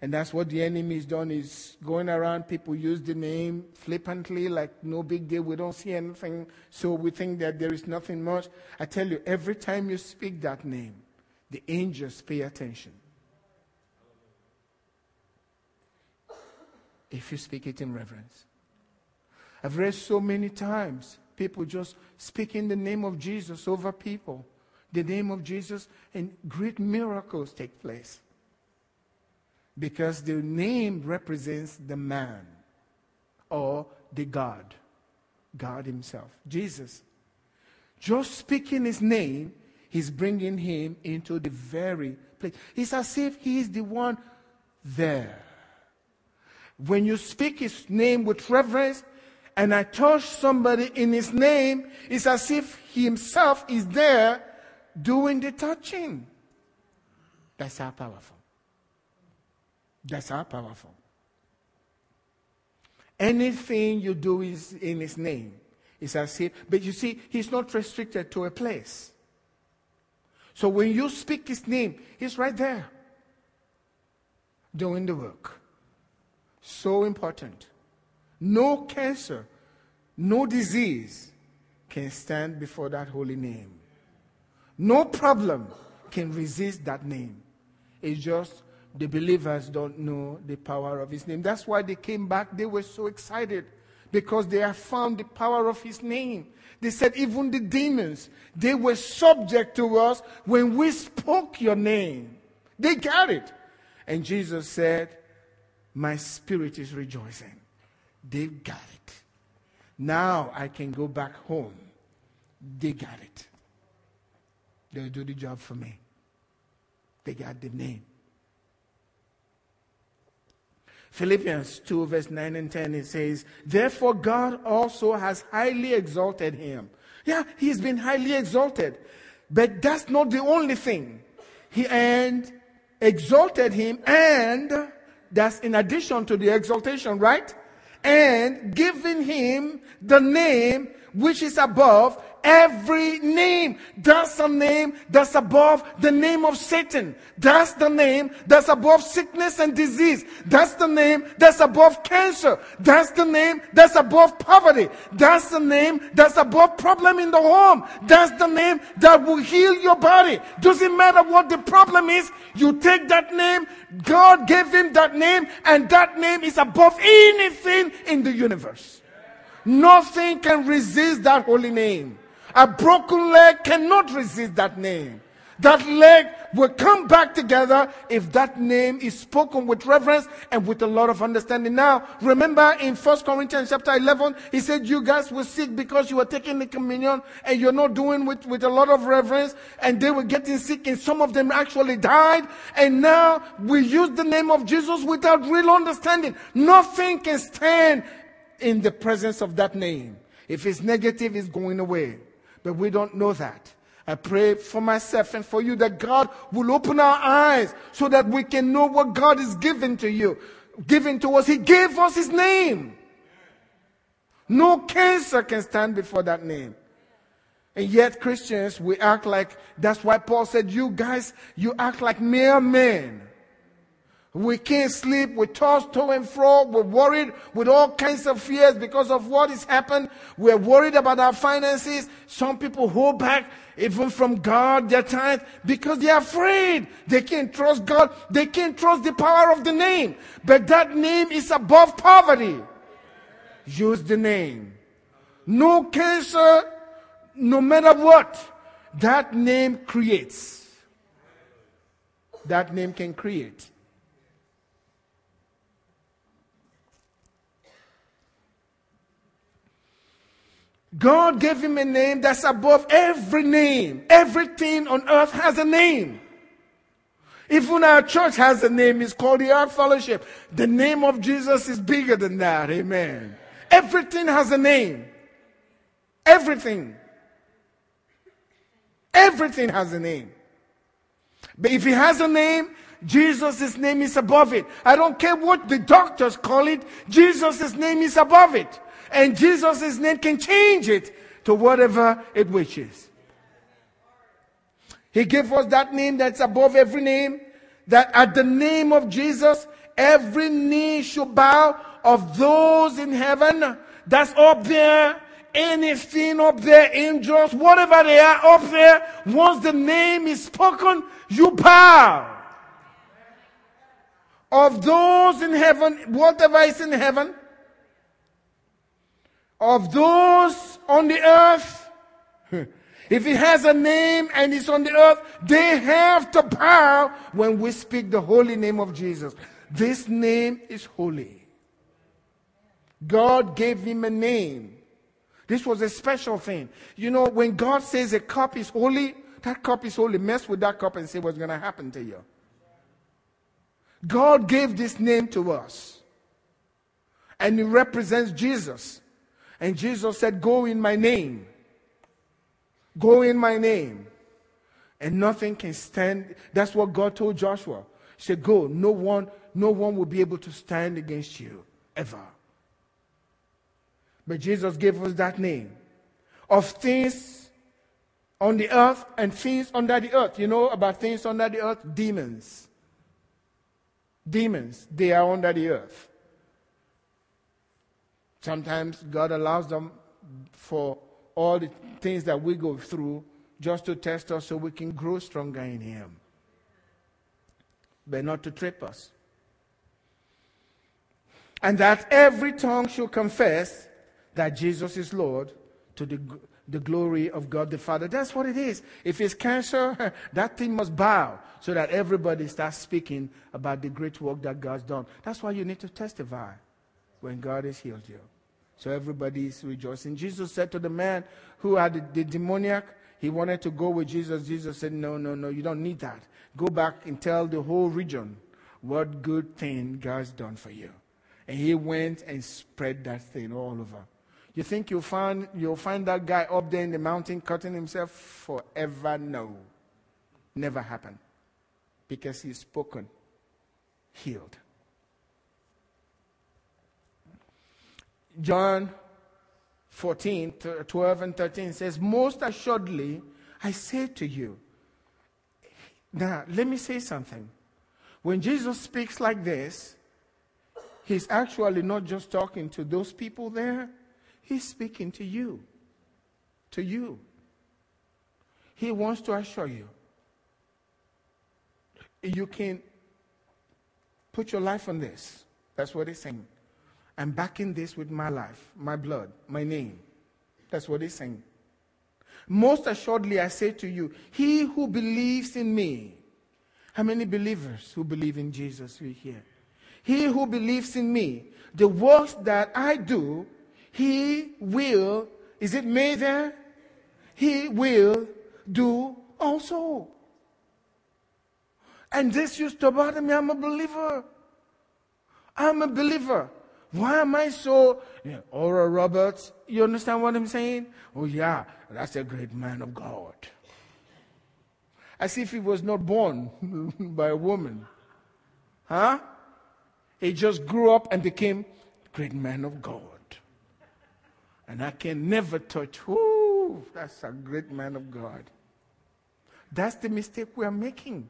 And that's what the enemy has done is going around, people use the name flippantly, like no big deal, we don't see anything, so we think that there is nothing much. I tell you, every time you speak that name, the angels pay attention. If you speak it in reverence. I've read so many times people just speaking the name of Jesus over people the name of Jesus, and great miracles take place. Because the name represents the man or the God, God Himself, Jesus. Just speaking His name, He's bringing Him into the very place. It's as if He is the one there. When you speak His name with reverence, and I touch somebody in His name, it's as if He Himself is there doing the touching. That's how powerful. That's how powerful. Anything you do is in His name. It's as if, but you see, He's not restricted to a place. So when you speak His name, He's right there doing the work. So important. No cancer, no disease can stand before that holy name. No problem can resist that name. It's just the believers don't know the power of his name. That's why they came back. They were so excited because they have found the power of his name. They said, even the demons, they were subject to us when we spoke your name. They got it. And Jesus said, My spirit is rejoicing. They've got it. Now I can go back home. They got it. They'll do the job for me. They got the name. Philippians 2, verse 9 and 10, it says, Therefore God also has highly exalted him. Yeah, he's been highly exalted. But that's not the only thing. he and exalted him, and that's in addition to the exaltation, right? And giving him the name which is above every name. That's the name that's above the name of Satan. That's the name that's above sickness and disease. That's the name that's above cancer. That's the name that's above poverty. That's the name that's above problem in the home. That's the name that will heal your body. Doesn't matter what the problem is, you take that name. God gave him that name, and that name is above anything in the universe. Nothing can resist that holy name. A broken leg cannot resist that name. That leg will come back together if that name is spoken with reverence and with a lot of understanding. Now, remember in First Corinthians chapter 11, he said, You guys were sick because you were taking the communion and you're not doing with, with a lot of reverence, and they were getting sick, and some of them actually died. And now we use the name of Jesus without real understanding. Nothing can stand in the presence of that name. If it's negative, it's going away but we don't know that. I pray for myself and for you that God will open our eyes so that we can know what God is giving to you, giving to us. He gave us His name. No cancer can stand before that name. And yet, Christians, we act like that's why Paul said, You guys, you act like mere men. We can't sleep. We toss to and fro. We're worried with all kinds of fears because of what has happened. We're worried about our finances. Some people hold back even from God their tithe because they're afraid. They can't trust God. They can't trust the power of the name. But that name is above poverty. Use the name. No cancer, no matter what. That name creates. That name can create. God gave him a name that's above every name. Everything on earth has a name. Even our church has a name. It's called the Earth Fellowship. The name of Jesus is bigger than that. Amen. Everything has a name. Everything. Everything has a name. But if he has a name, Jesus' name is above it. I don't care what the doctors call it, Jesus' name is above it. And Jesus' name can change it to whatever it wishes. He gave us that name that's above every name, that at the name of Jesus, every knee should bow of those in heaven that's up there, anything up there, angels, whatever they are up there, once the name is spoken, you bow. Of those in heaven, whatever is in heaven, of those on the earth, if it has a name and it's on the earth, they have to bow when we speak the holy name of Jesus. This name is holy. God gave him a name. This was a special thing. You know, when God says a cup is holy, that cup is holy. Mess with that cup and see what's going to happen to you. God gave this name to us. And it represents Jesus. And Jesus said, Go in my name. Go in my name. And nothing can stand. That's what God told Joshua. He said, Go. No one, no one will be able to stand against you ever. But Jesus gave us that name of things on the earth and things under the earth. You know about things under the earth? Demons. Demons, they are under the earth. Sometimes God allows them for all the things that we go through just to test us so we can grow stronger in Him, but not to trip us. And that every tongue should confess that Jesus is Lord to the, the glory of God the Father. That's what it is. If it's cancer, that thing must bow so that everybody starts speaking about the great work that God's done. That's why you need to testify when God has healed you. So everybody is rejoicing. Jesus said to the man who had the, demoniac, he wanted to go with Jesus. Jesus said, No, no, no, you don't need that. Go back and tell the whole region what good thing God's done for you. And he went and spread that thing all over. You think you'll find, you'll find that guy up there in the mountain cutting himself forever? No. Never happened. because he's spoken, healed. John 14, 12, and 13 says, Most assuredly, I say to you. Now, let me say something. When Jesus speaks like this, he's actually not just talking to those people there, he's speaking to you. To you. He wants to assure you. You can put your life on this. That's what he's saying. I'm backing this with my life, my blood, my name. That's what he's saying. Most assuredly, I say to you, he who believes in me. How many believers who believe in Jesus we here? He who believes in me, the works that I do, he will, is it me there? He will do also. And this used to bother me. I'm a believer. I'm a believer. Why am I so, yeah, Oral Roberts, you understand what I'm saying? Oh, yeah, that's a great man of God. As if he was not born by a woman. Huh? He just grew up and became great man of God. And I can never touch, whoo, that's a great man of God. That's the mistake we are making.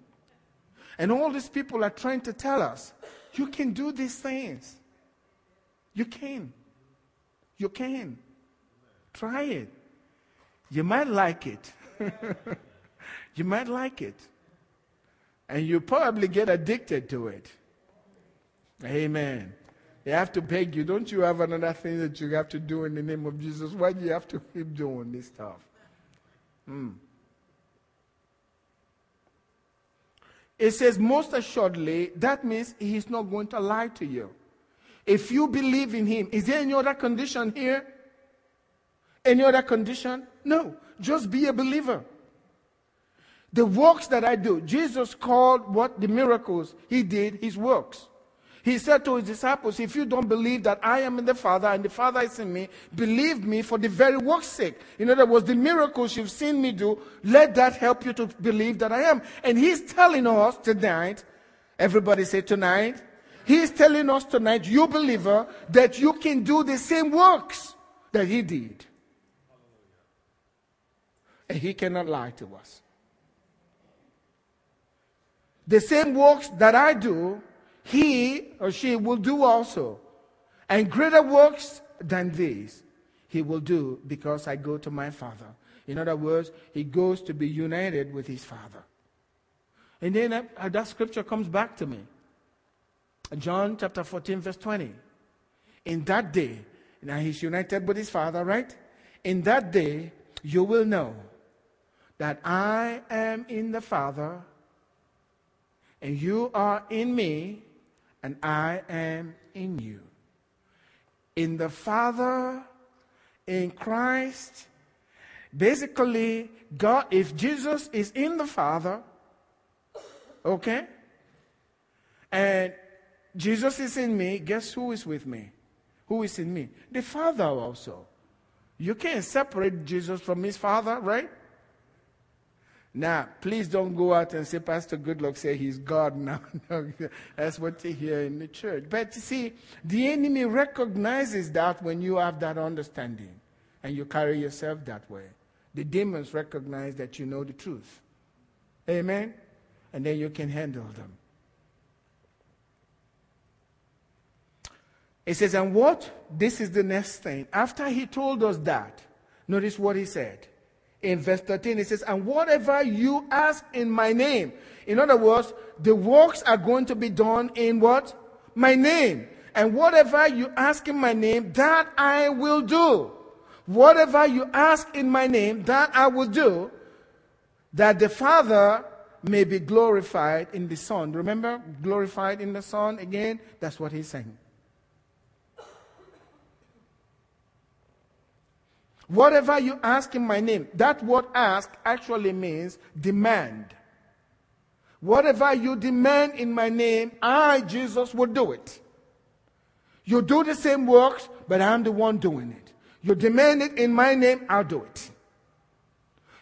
And all these people are trying to tell us, you can do these things. You can. You can. Try it. You might like it. you might like it. And you probably get addicted to it. Amen. They have to beg you, don't you have another thing that you have to do in the name of Jesus? Why do you have to keep doing this stuff? Hmm. It says, most assuredly, that means he's not going to lie to you. If you believe in him, is there any other condition here? Any other condition? No. Just be a believer. The works that I do, Jesus called what the miracles he did his works. He said to his disciples, If you don't believe that I am in the Father and the Father is in me, believe me for the very work's sake. In other words, the miracles you've seen me do, let that help you to believe that I am. And he's telling us tonight, everybody say tonight, he is telling us tonight, you believer, that you can do the same works that He did. And He cannot lie to us. The same works that I do, He or she will do also. And greater works than these He will do because I go to my Father. In other words, He goes to be united with His Father. And then uh, that scripture comes back to me. John chapter 14, verse 20. In that day, now he's united with his father, right? In that day, you will know that I am in the Father, and you are in me, and I am in you. In the Father, in Christ, basically, God, if Jesus is in the Father, okay, and Jesus is in me. Guess who is with me? Who is in me? The Father also. You can't separate Jesus from his Father, right? Now, please don't go out and say, Pastor Goodluck say he's God now. That's what you hear in the church. But you see, the enemy recognizes that when you have that understanding and you carry yourself that way. The demons recognize that you know the truth. Amen? And then you can handle them. He says, and what? This is the next thing. After he told us that, notice what he said. In verse 13, he says, and whatever you ask in my name. In other words, the works are going to be done in what? My name. And whatever you ask in my name, that I will do. Whatever you ask in my name, that I will do, that the Father may be glorified in the Son. Remember, glorified in the Son again? That's what he's saying. Whatever you ask in my name, that word ask actually means demand. Whatever you demand in my name, I, Jesus, will do it. You do the same works, but I'm the one doing it. You demand it in my name, I'll do it.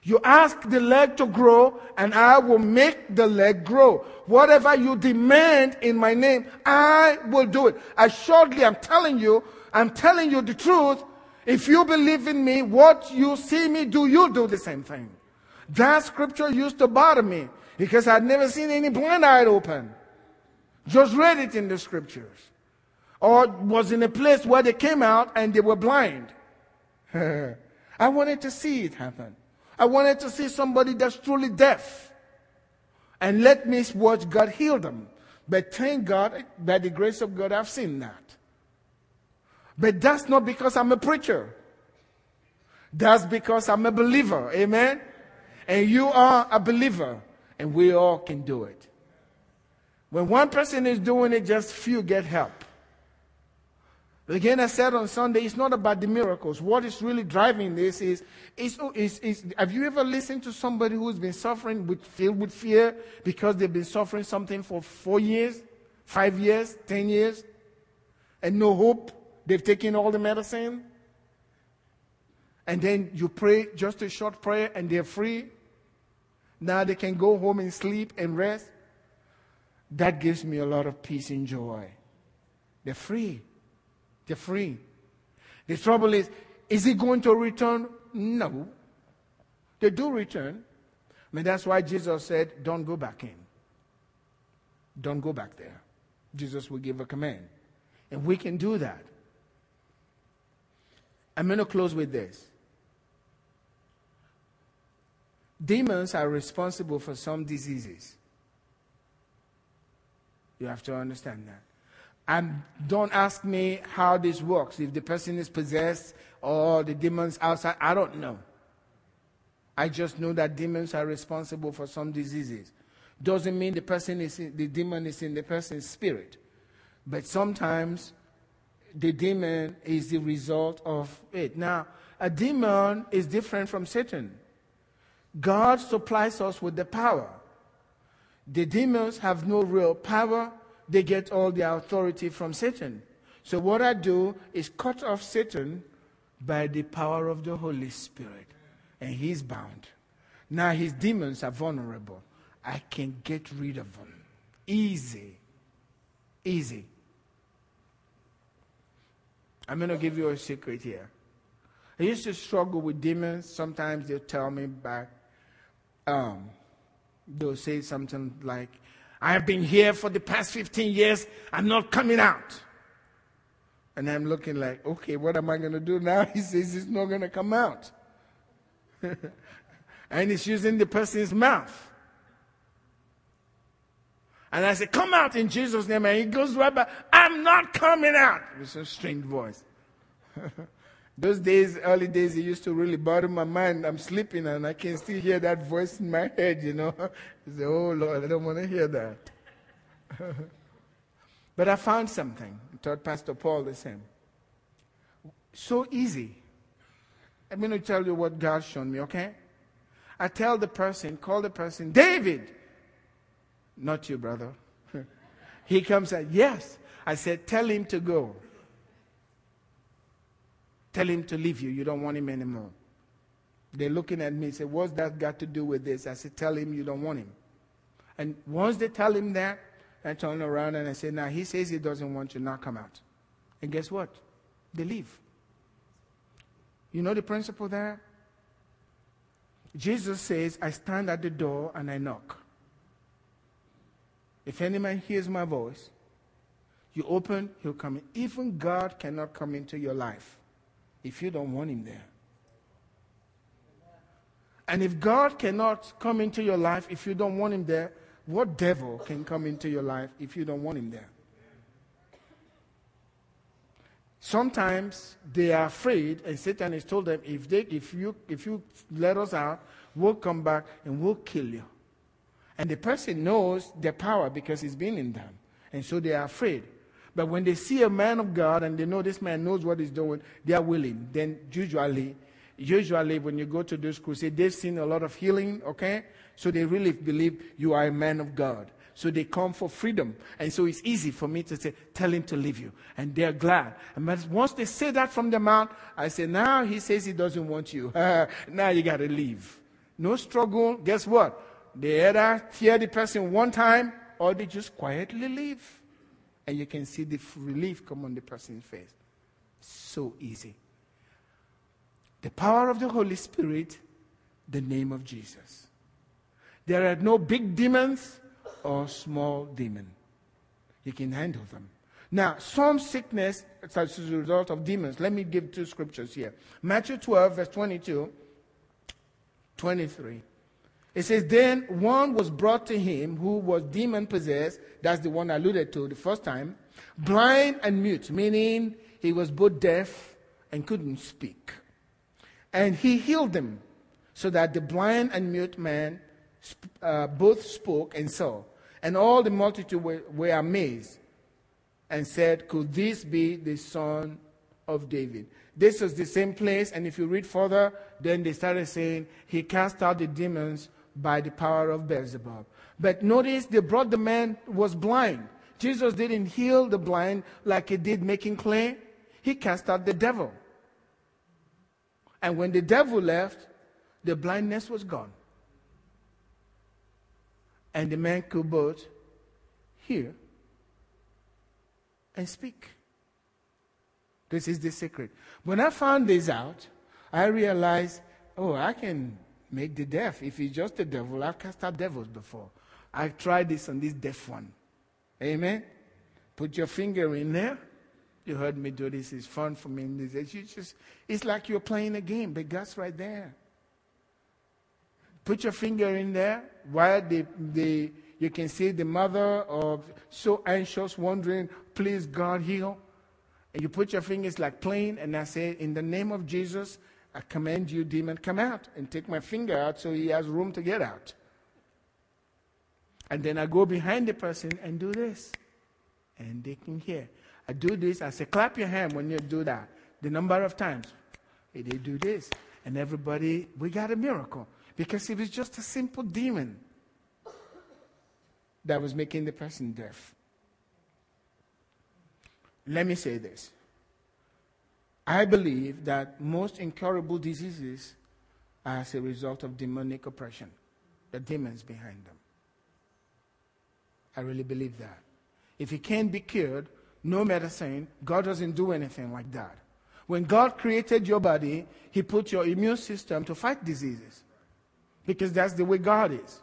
You ask the leg to grow, and I will make the leg grow. Whatever you demand in my name, I will do it. Assuredly, I'm telling you, I'm telling you the truth. If you believe in me, what you see me do, you do the same thing. That scripture used to bother me because I'd never seen any blind eye open. Just read it in the scriptures. Or was in a place where they came out and they were blind. I wanted to see it happen. I wanted to see somebody that's truly deaf. And let me watch God heal them. But thank God, by the grace of God, I've seen that. But that's not because I'm a preacher. That's because I'm a believer. Amen? And you are a believer. And we all can do it. When one person is doing it, just few get help. Again, I said on Sunday, it's not about the miracles. What is really driving this is, is, is, is have you ever listened to somebody who's been suffering with, filled with fear because they've been suffering something for four years, five years, ten years, and no hope? They've taken all the medicine. And then you pray just a short prayer and they're free. Now they can go home and sleep and rest. That gives me a lot of peace and joy. They're free. They're free. The trouble is, is he going to return? No. They do return. Mean, that's why Jesus said, don't go back in. Don't go back there. Jesus will give a command. And we can do that. I'm going to close with this. Demons are responsible for some diseases. You have to understand that. And don't ask me how this works. If the person is possessed or the demons outside, I don't know. I just know that demons are responsible for some diseases. Doesn't mean the person is in, the demon is in the person's spirit. But sometimes the demon is the result of it. Now, a demon is different from Satan. God supplies us with the power. The demons have no real power they get all their authority from Satan. So what I do is cut off Satan by the power of the Holy Spirit. And he's bound. Now his demons are vulnerable. I can get rid of them. Easy. Easy. I'm going to give you a secret here. I used to struggle with demons. Sometimes they'll tell me back, um, they'll say something like, I have been here for the past 15 years. I'm not coming out. And I'm looking like, okay, what am I going to do now? He says it's not going to come out. and he's using the person's mouth. And I said, come out in Jesus' name. And he goes right back, I'm not coming out. With a strange voice. Those days, early days, it used to really bother my mind. I'm sleeping and I can still hear that voice in my head, you know. I say, oh Lord, I don't want to hear that. but I found something. I told Pastor Paul the same. So easy. I'm going to tell you what God showed me, okay? I tell the person, call the person, David. Not you, brother. he comes and, yes. I said, tell him to go. Tell him to leave you. You don't want him anymore. They're looking at me and say, What's that got to do with this? I said, Tell him you don't want him. And once they tell him that, I turn around and I say, Now he says he doesn't want you, now come out. And guess what? They leave. You know the principle there? Jesus says, I stand at the door and I knock. If any man hears my voice, you open, he'll come in. Even God cannot come into your life if you don't want Him there. And if God cannot come into your life if you don't want Him there, what devil can come into your life if you don't want Him there? Sometimes they are afraid, and Satan has told them, if, they, if, you, if you let us out, we'll come back and we'll kill you. And the person knows their power because it's been in them. And so they are afraid. But when they see a man of God and they know this man knows what he's doing, they are willing. Then usually, usually when you go to those crusades, they've seen a lot of healing, okay? So they really believe you are a man of God. So they come for freedom. And so it's easy for me to say, tell him to leave you. And they're glad. And once they say that from the mouth, I say, now he says he doesn't want you. now you got to leave. no struggle. Guess what? They either tear the person one time or they just quietly leave. And you can see the relief come on the person's face. So easy. The power of the Holy Spirit, the name of Jesus. There are no big demons or small demons. You can handle them. Now, some sickness as a result of demons. Let me give two scriptures here. Matthew 12, verse 22, 23. It says, Then one was brought to him who was demon possessed. That's the one I alluded to the first time. Blind and mute, meaning he was both deaf and couldn't speak. And he healed them so that the blind and mute man uh, both spoke and saw. And all the multitude were, were amazed and said, Could this be the son of David? This was the same place. And if you read further, then they started saying, He cast out the demons by the power of Beelzebub. But notice they brought the man was blind. Jesus didn't heal the blind like he did making clay. He cast out the devil. And when the devil left, the blindness was gone. And the man could both hear and speak. This is the secret. When I found this out, I realized, oh, I can make the deaf. If it's just the devil, I've cast out devils before. I've tried this on this deaf one. Amen. Put your finger in there. You heard me do this. It's fun for me. It's, just, it's like you're playing a game, but God's right there. Put your finger in there while the, the, you can see the mother of so anxious, wondering, please, God, heal. And you put your fingers like playing, and I say, in the name of Jesus, I command you, demon, come out and take my finger out so he has room to get out. And then I go behind the person and do this. And they can hear. I do this. I say, clap your hand when you do that. The number of times they do this. And everybody, we got a miracle. Because it was just a simple demon that was making the person deaf. Let me say this I believe that most incurable diseases are as a result of demonic oppression, the demons behind them. I really believe that. If it can't be cured, no medicine, God doesn't do anything like that. When God created your body, He put your immune system to fight diseases because that's the way God is.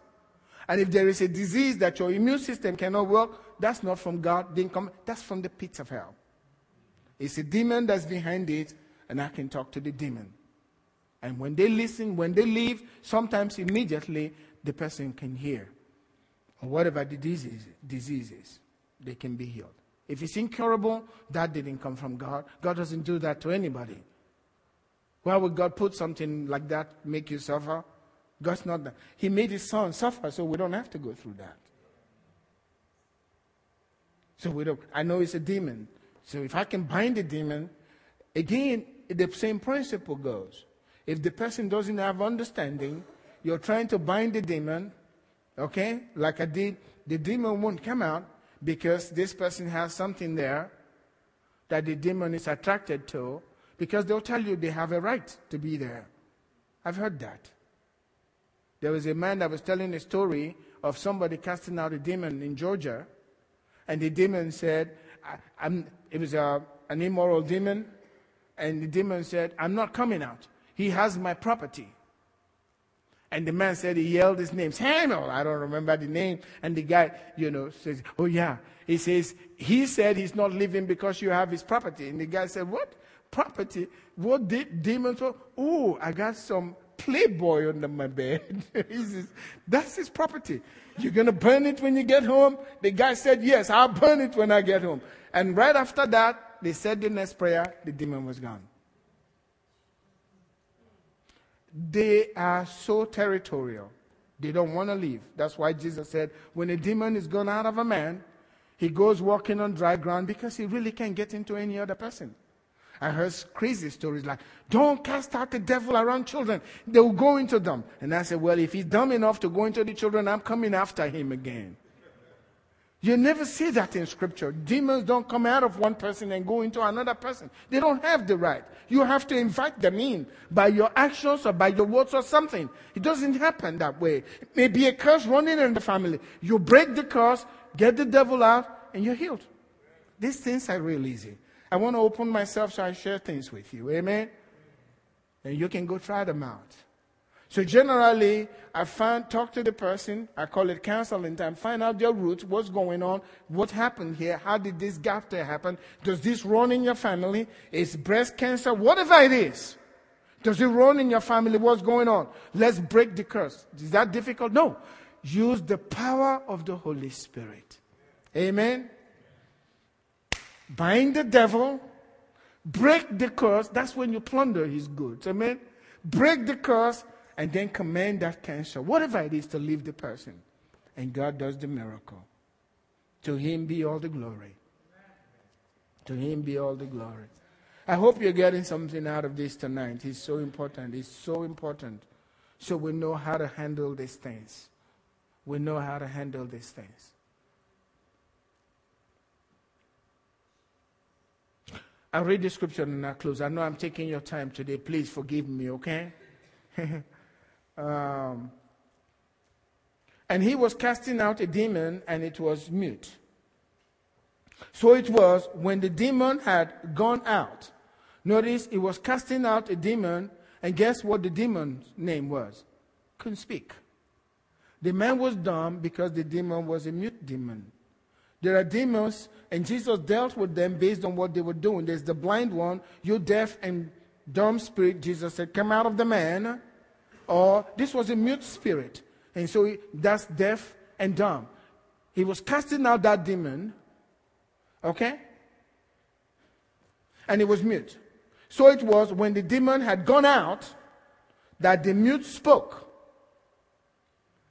And if there is a disease that your immune system cannot work, that's not from God, didn't come, that's from the pits of hell. It's a demon that's behind it, and I can talk to the demon. And when they listen, when they leave, sometimes immediately the person can hear. Or whatever the disease, disease is, they can be healed. If it's incurable, that didn't come from God. God doesn't do that to anybody. Why would God put something like that make you suffer? God's not that. He made his son suffer so we don't have to go through that. So we don't, I know it's a demon. So if I can bind the demon, again, the same principle goes. If the person doesn't have understanding, you're trying to bind the demon, okay? Like I did, the demon won't come out because this person has something there that the demon is attracted to because they'll tell you they have a right to be there. I've heard that. There was a man that was telling a story of somebody casting out a demon in Georgia, and the demon said, it was a, an immoral demon. And the demon said, I'm not coming out. He has my property. And the man said, he yelled his name, Samuel. I don't remember the name. And the guy, you know, says, Oh, yeah. He says, He said he's not leaving because you have his property. And the guy said, What? Property? What did demons? Oh, I got some playboy under my bed. says, That's his property. You're going to burn it when you get home? The guy said, Yes, I'll burn it when I get home. And right after that, they said the next prayer, the demon was gone. They are so territorial. They don't want to leave. That's why Jesus said, when a demon is gone out of a man, he goes walking on dry ground because he really can't get into any other person. I heard crazy stories like, don't cast out the devil around children. They will go into them. And I said, well, if he's dumb enough to go into the children, I'm coming after him again. You never see that in scripture. Demons don't come out of one person and go into another person. They don't have the right. You have to invite them in by your actions or by your words or something. It doesn't happen that way. It may be a curse running in the family. You break the curse, get the devil out, and you're healed. These things are real easy. I want to open myself so I share things with you. Amen? And you can go try them out. So generally, I find, talk to the person, I call it counseling time, find out their roots, what's going on, what happened here, how did this gap there happen, does this run in your family, is breast cancer, whatever it is. Does it run in your family? What's going on? Let's break the curse. Is that difficult? No. Use the power of the Holy Spirit. Amen. Bind the devil, break the curse. That's when you plunder his goods. Amen. Break the curse, and then command that cancer, whatever it is, to leave the person. And God does the miracle. To Him be all the glory. To Him be all the glory. I hope you're getting something out of this tonight. It's so important. It's so important. So we know how to handle these things. We know how to handle these things. I'll read the scripture and I'll close. I know I'm taking your time today. Please forgive me, okay? Um, and he was casting out a demon, and it was mute. So it was when the demon had gone out. Notice he was casting out a demon, and guess what the demon's name was? Couldn't speak. The man was dumb because the demon was a mute demon. There are demons, and Jesus dealt with them based on what they were doing. There's the blind one, you deaf and dumb spirit. Jesus said, Come out of the man or this was a mute spirit. And so he, that's deaf and dumb. He was casting out that demon, okay? And he was mute. So it was when the demon had gone out that the mute spoke.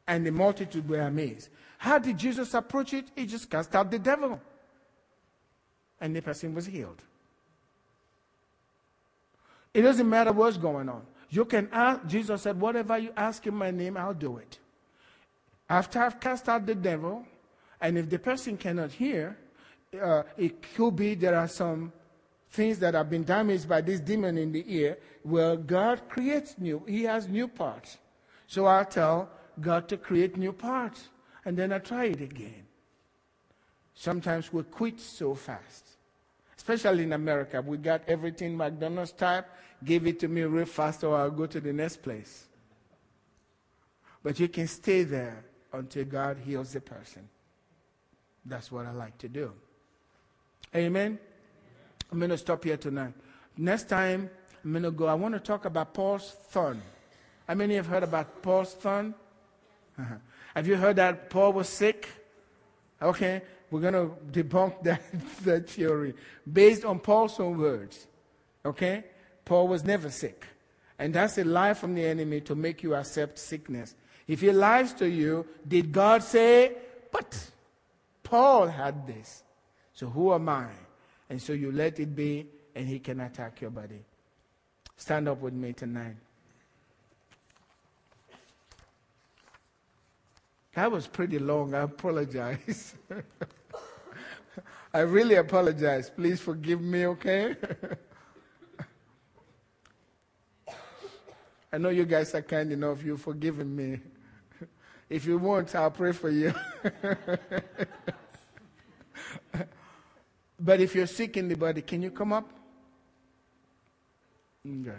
And the multitude were amazed. How did Jesus approach it? He just cast out the devil. And the person was healed. It doesn't matter what's going on. You can ask, Jesus said, whatever you ask in my name, I'll do it. After I've cast out the devil, and if the person cannot hear, uh, it could be there are some things that have been damaged by this demon in the ear. Well, God creates new, He has new parts. So I'll tell God to create new parts, and then I try it again. Sometimes we quit so fast. Especially in America, we got everything McDonald's type, give it to me real fast or I'll go to the next place. But you can stay there until God heals the person. That's what I like to do. Amen. I'm going to stop here tonight. Next time, I'm going to go. I want to talk about Paul's thorn. How many have heard about Paul's thorn? Uh-huh. Have you heard that Paul was sick? Okay, we're going to debunk that, that theory based on Paul's own words. Okay? Paul was never sick. And that's a lie from the enemy to make you accept sickness. If he lies to you, did God say, but Paul had this. So who am I? And so you let it be, and he can attack your body. Stand up with me tonight. That was pretty long. I apologize. I really apologize. Please forgive me, okay? I know you guys are kind enough. You've forgiven me. If you want, I'll pray for you. but if you're sick in the body, can you come up? Okay.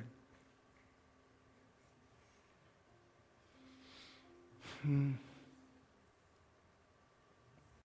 Hmm.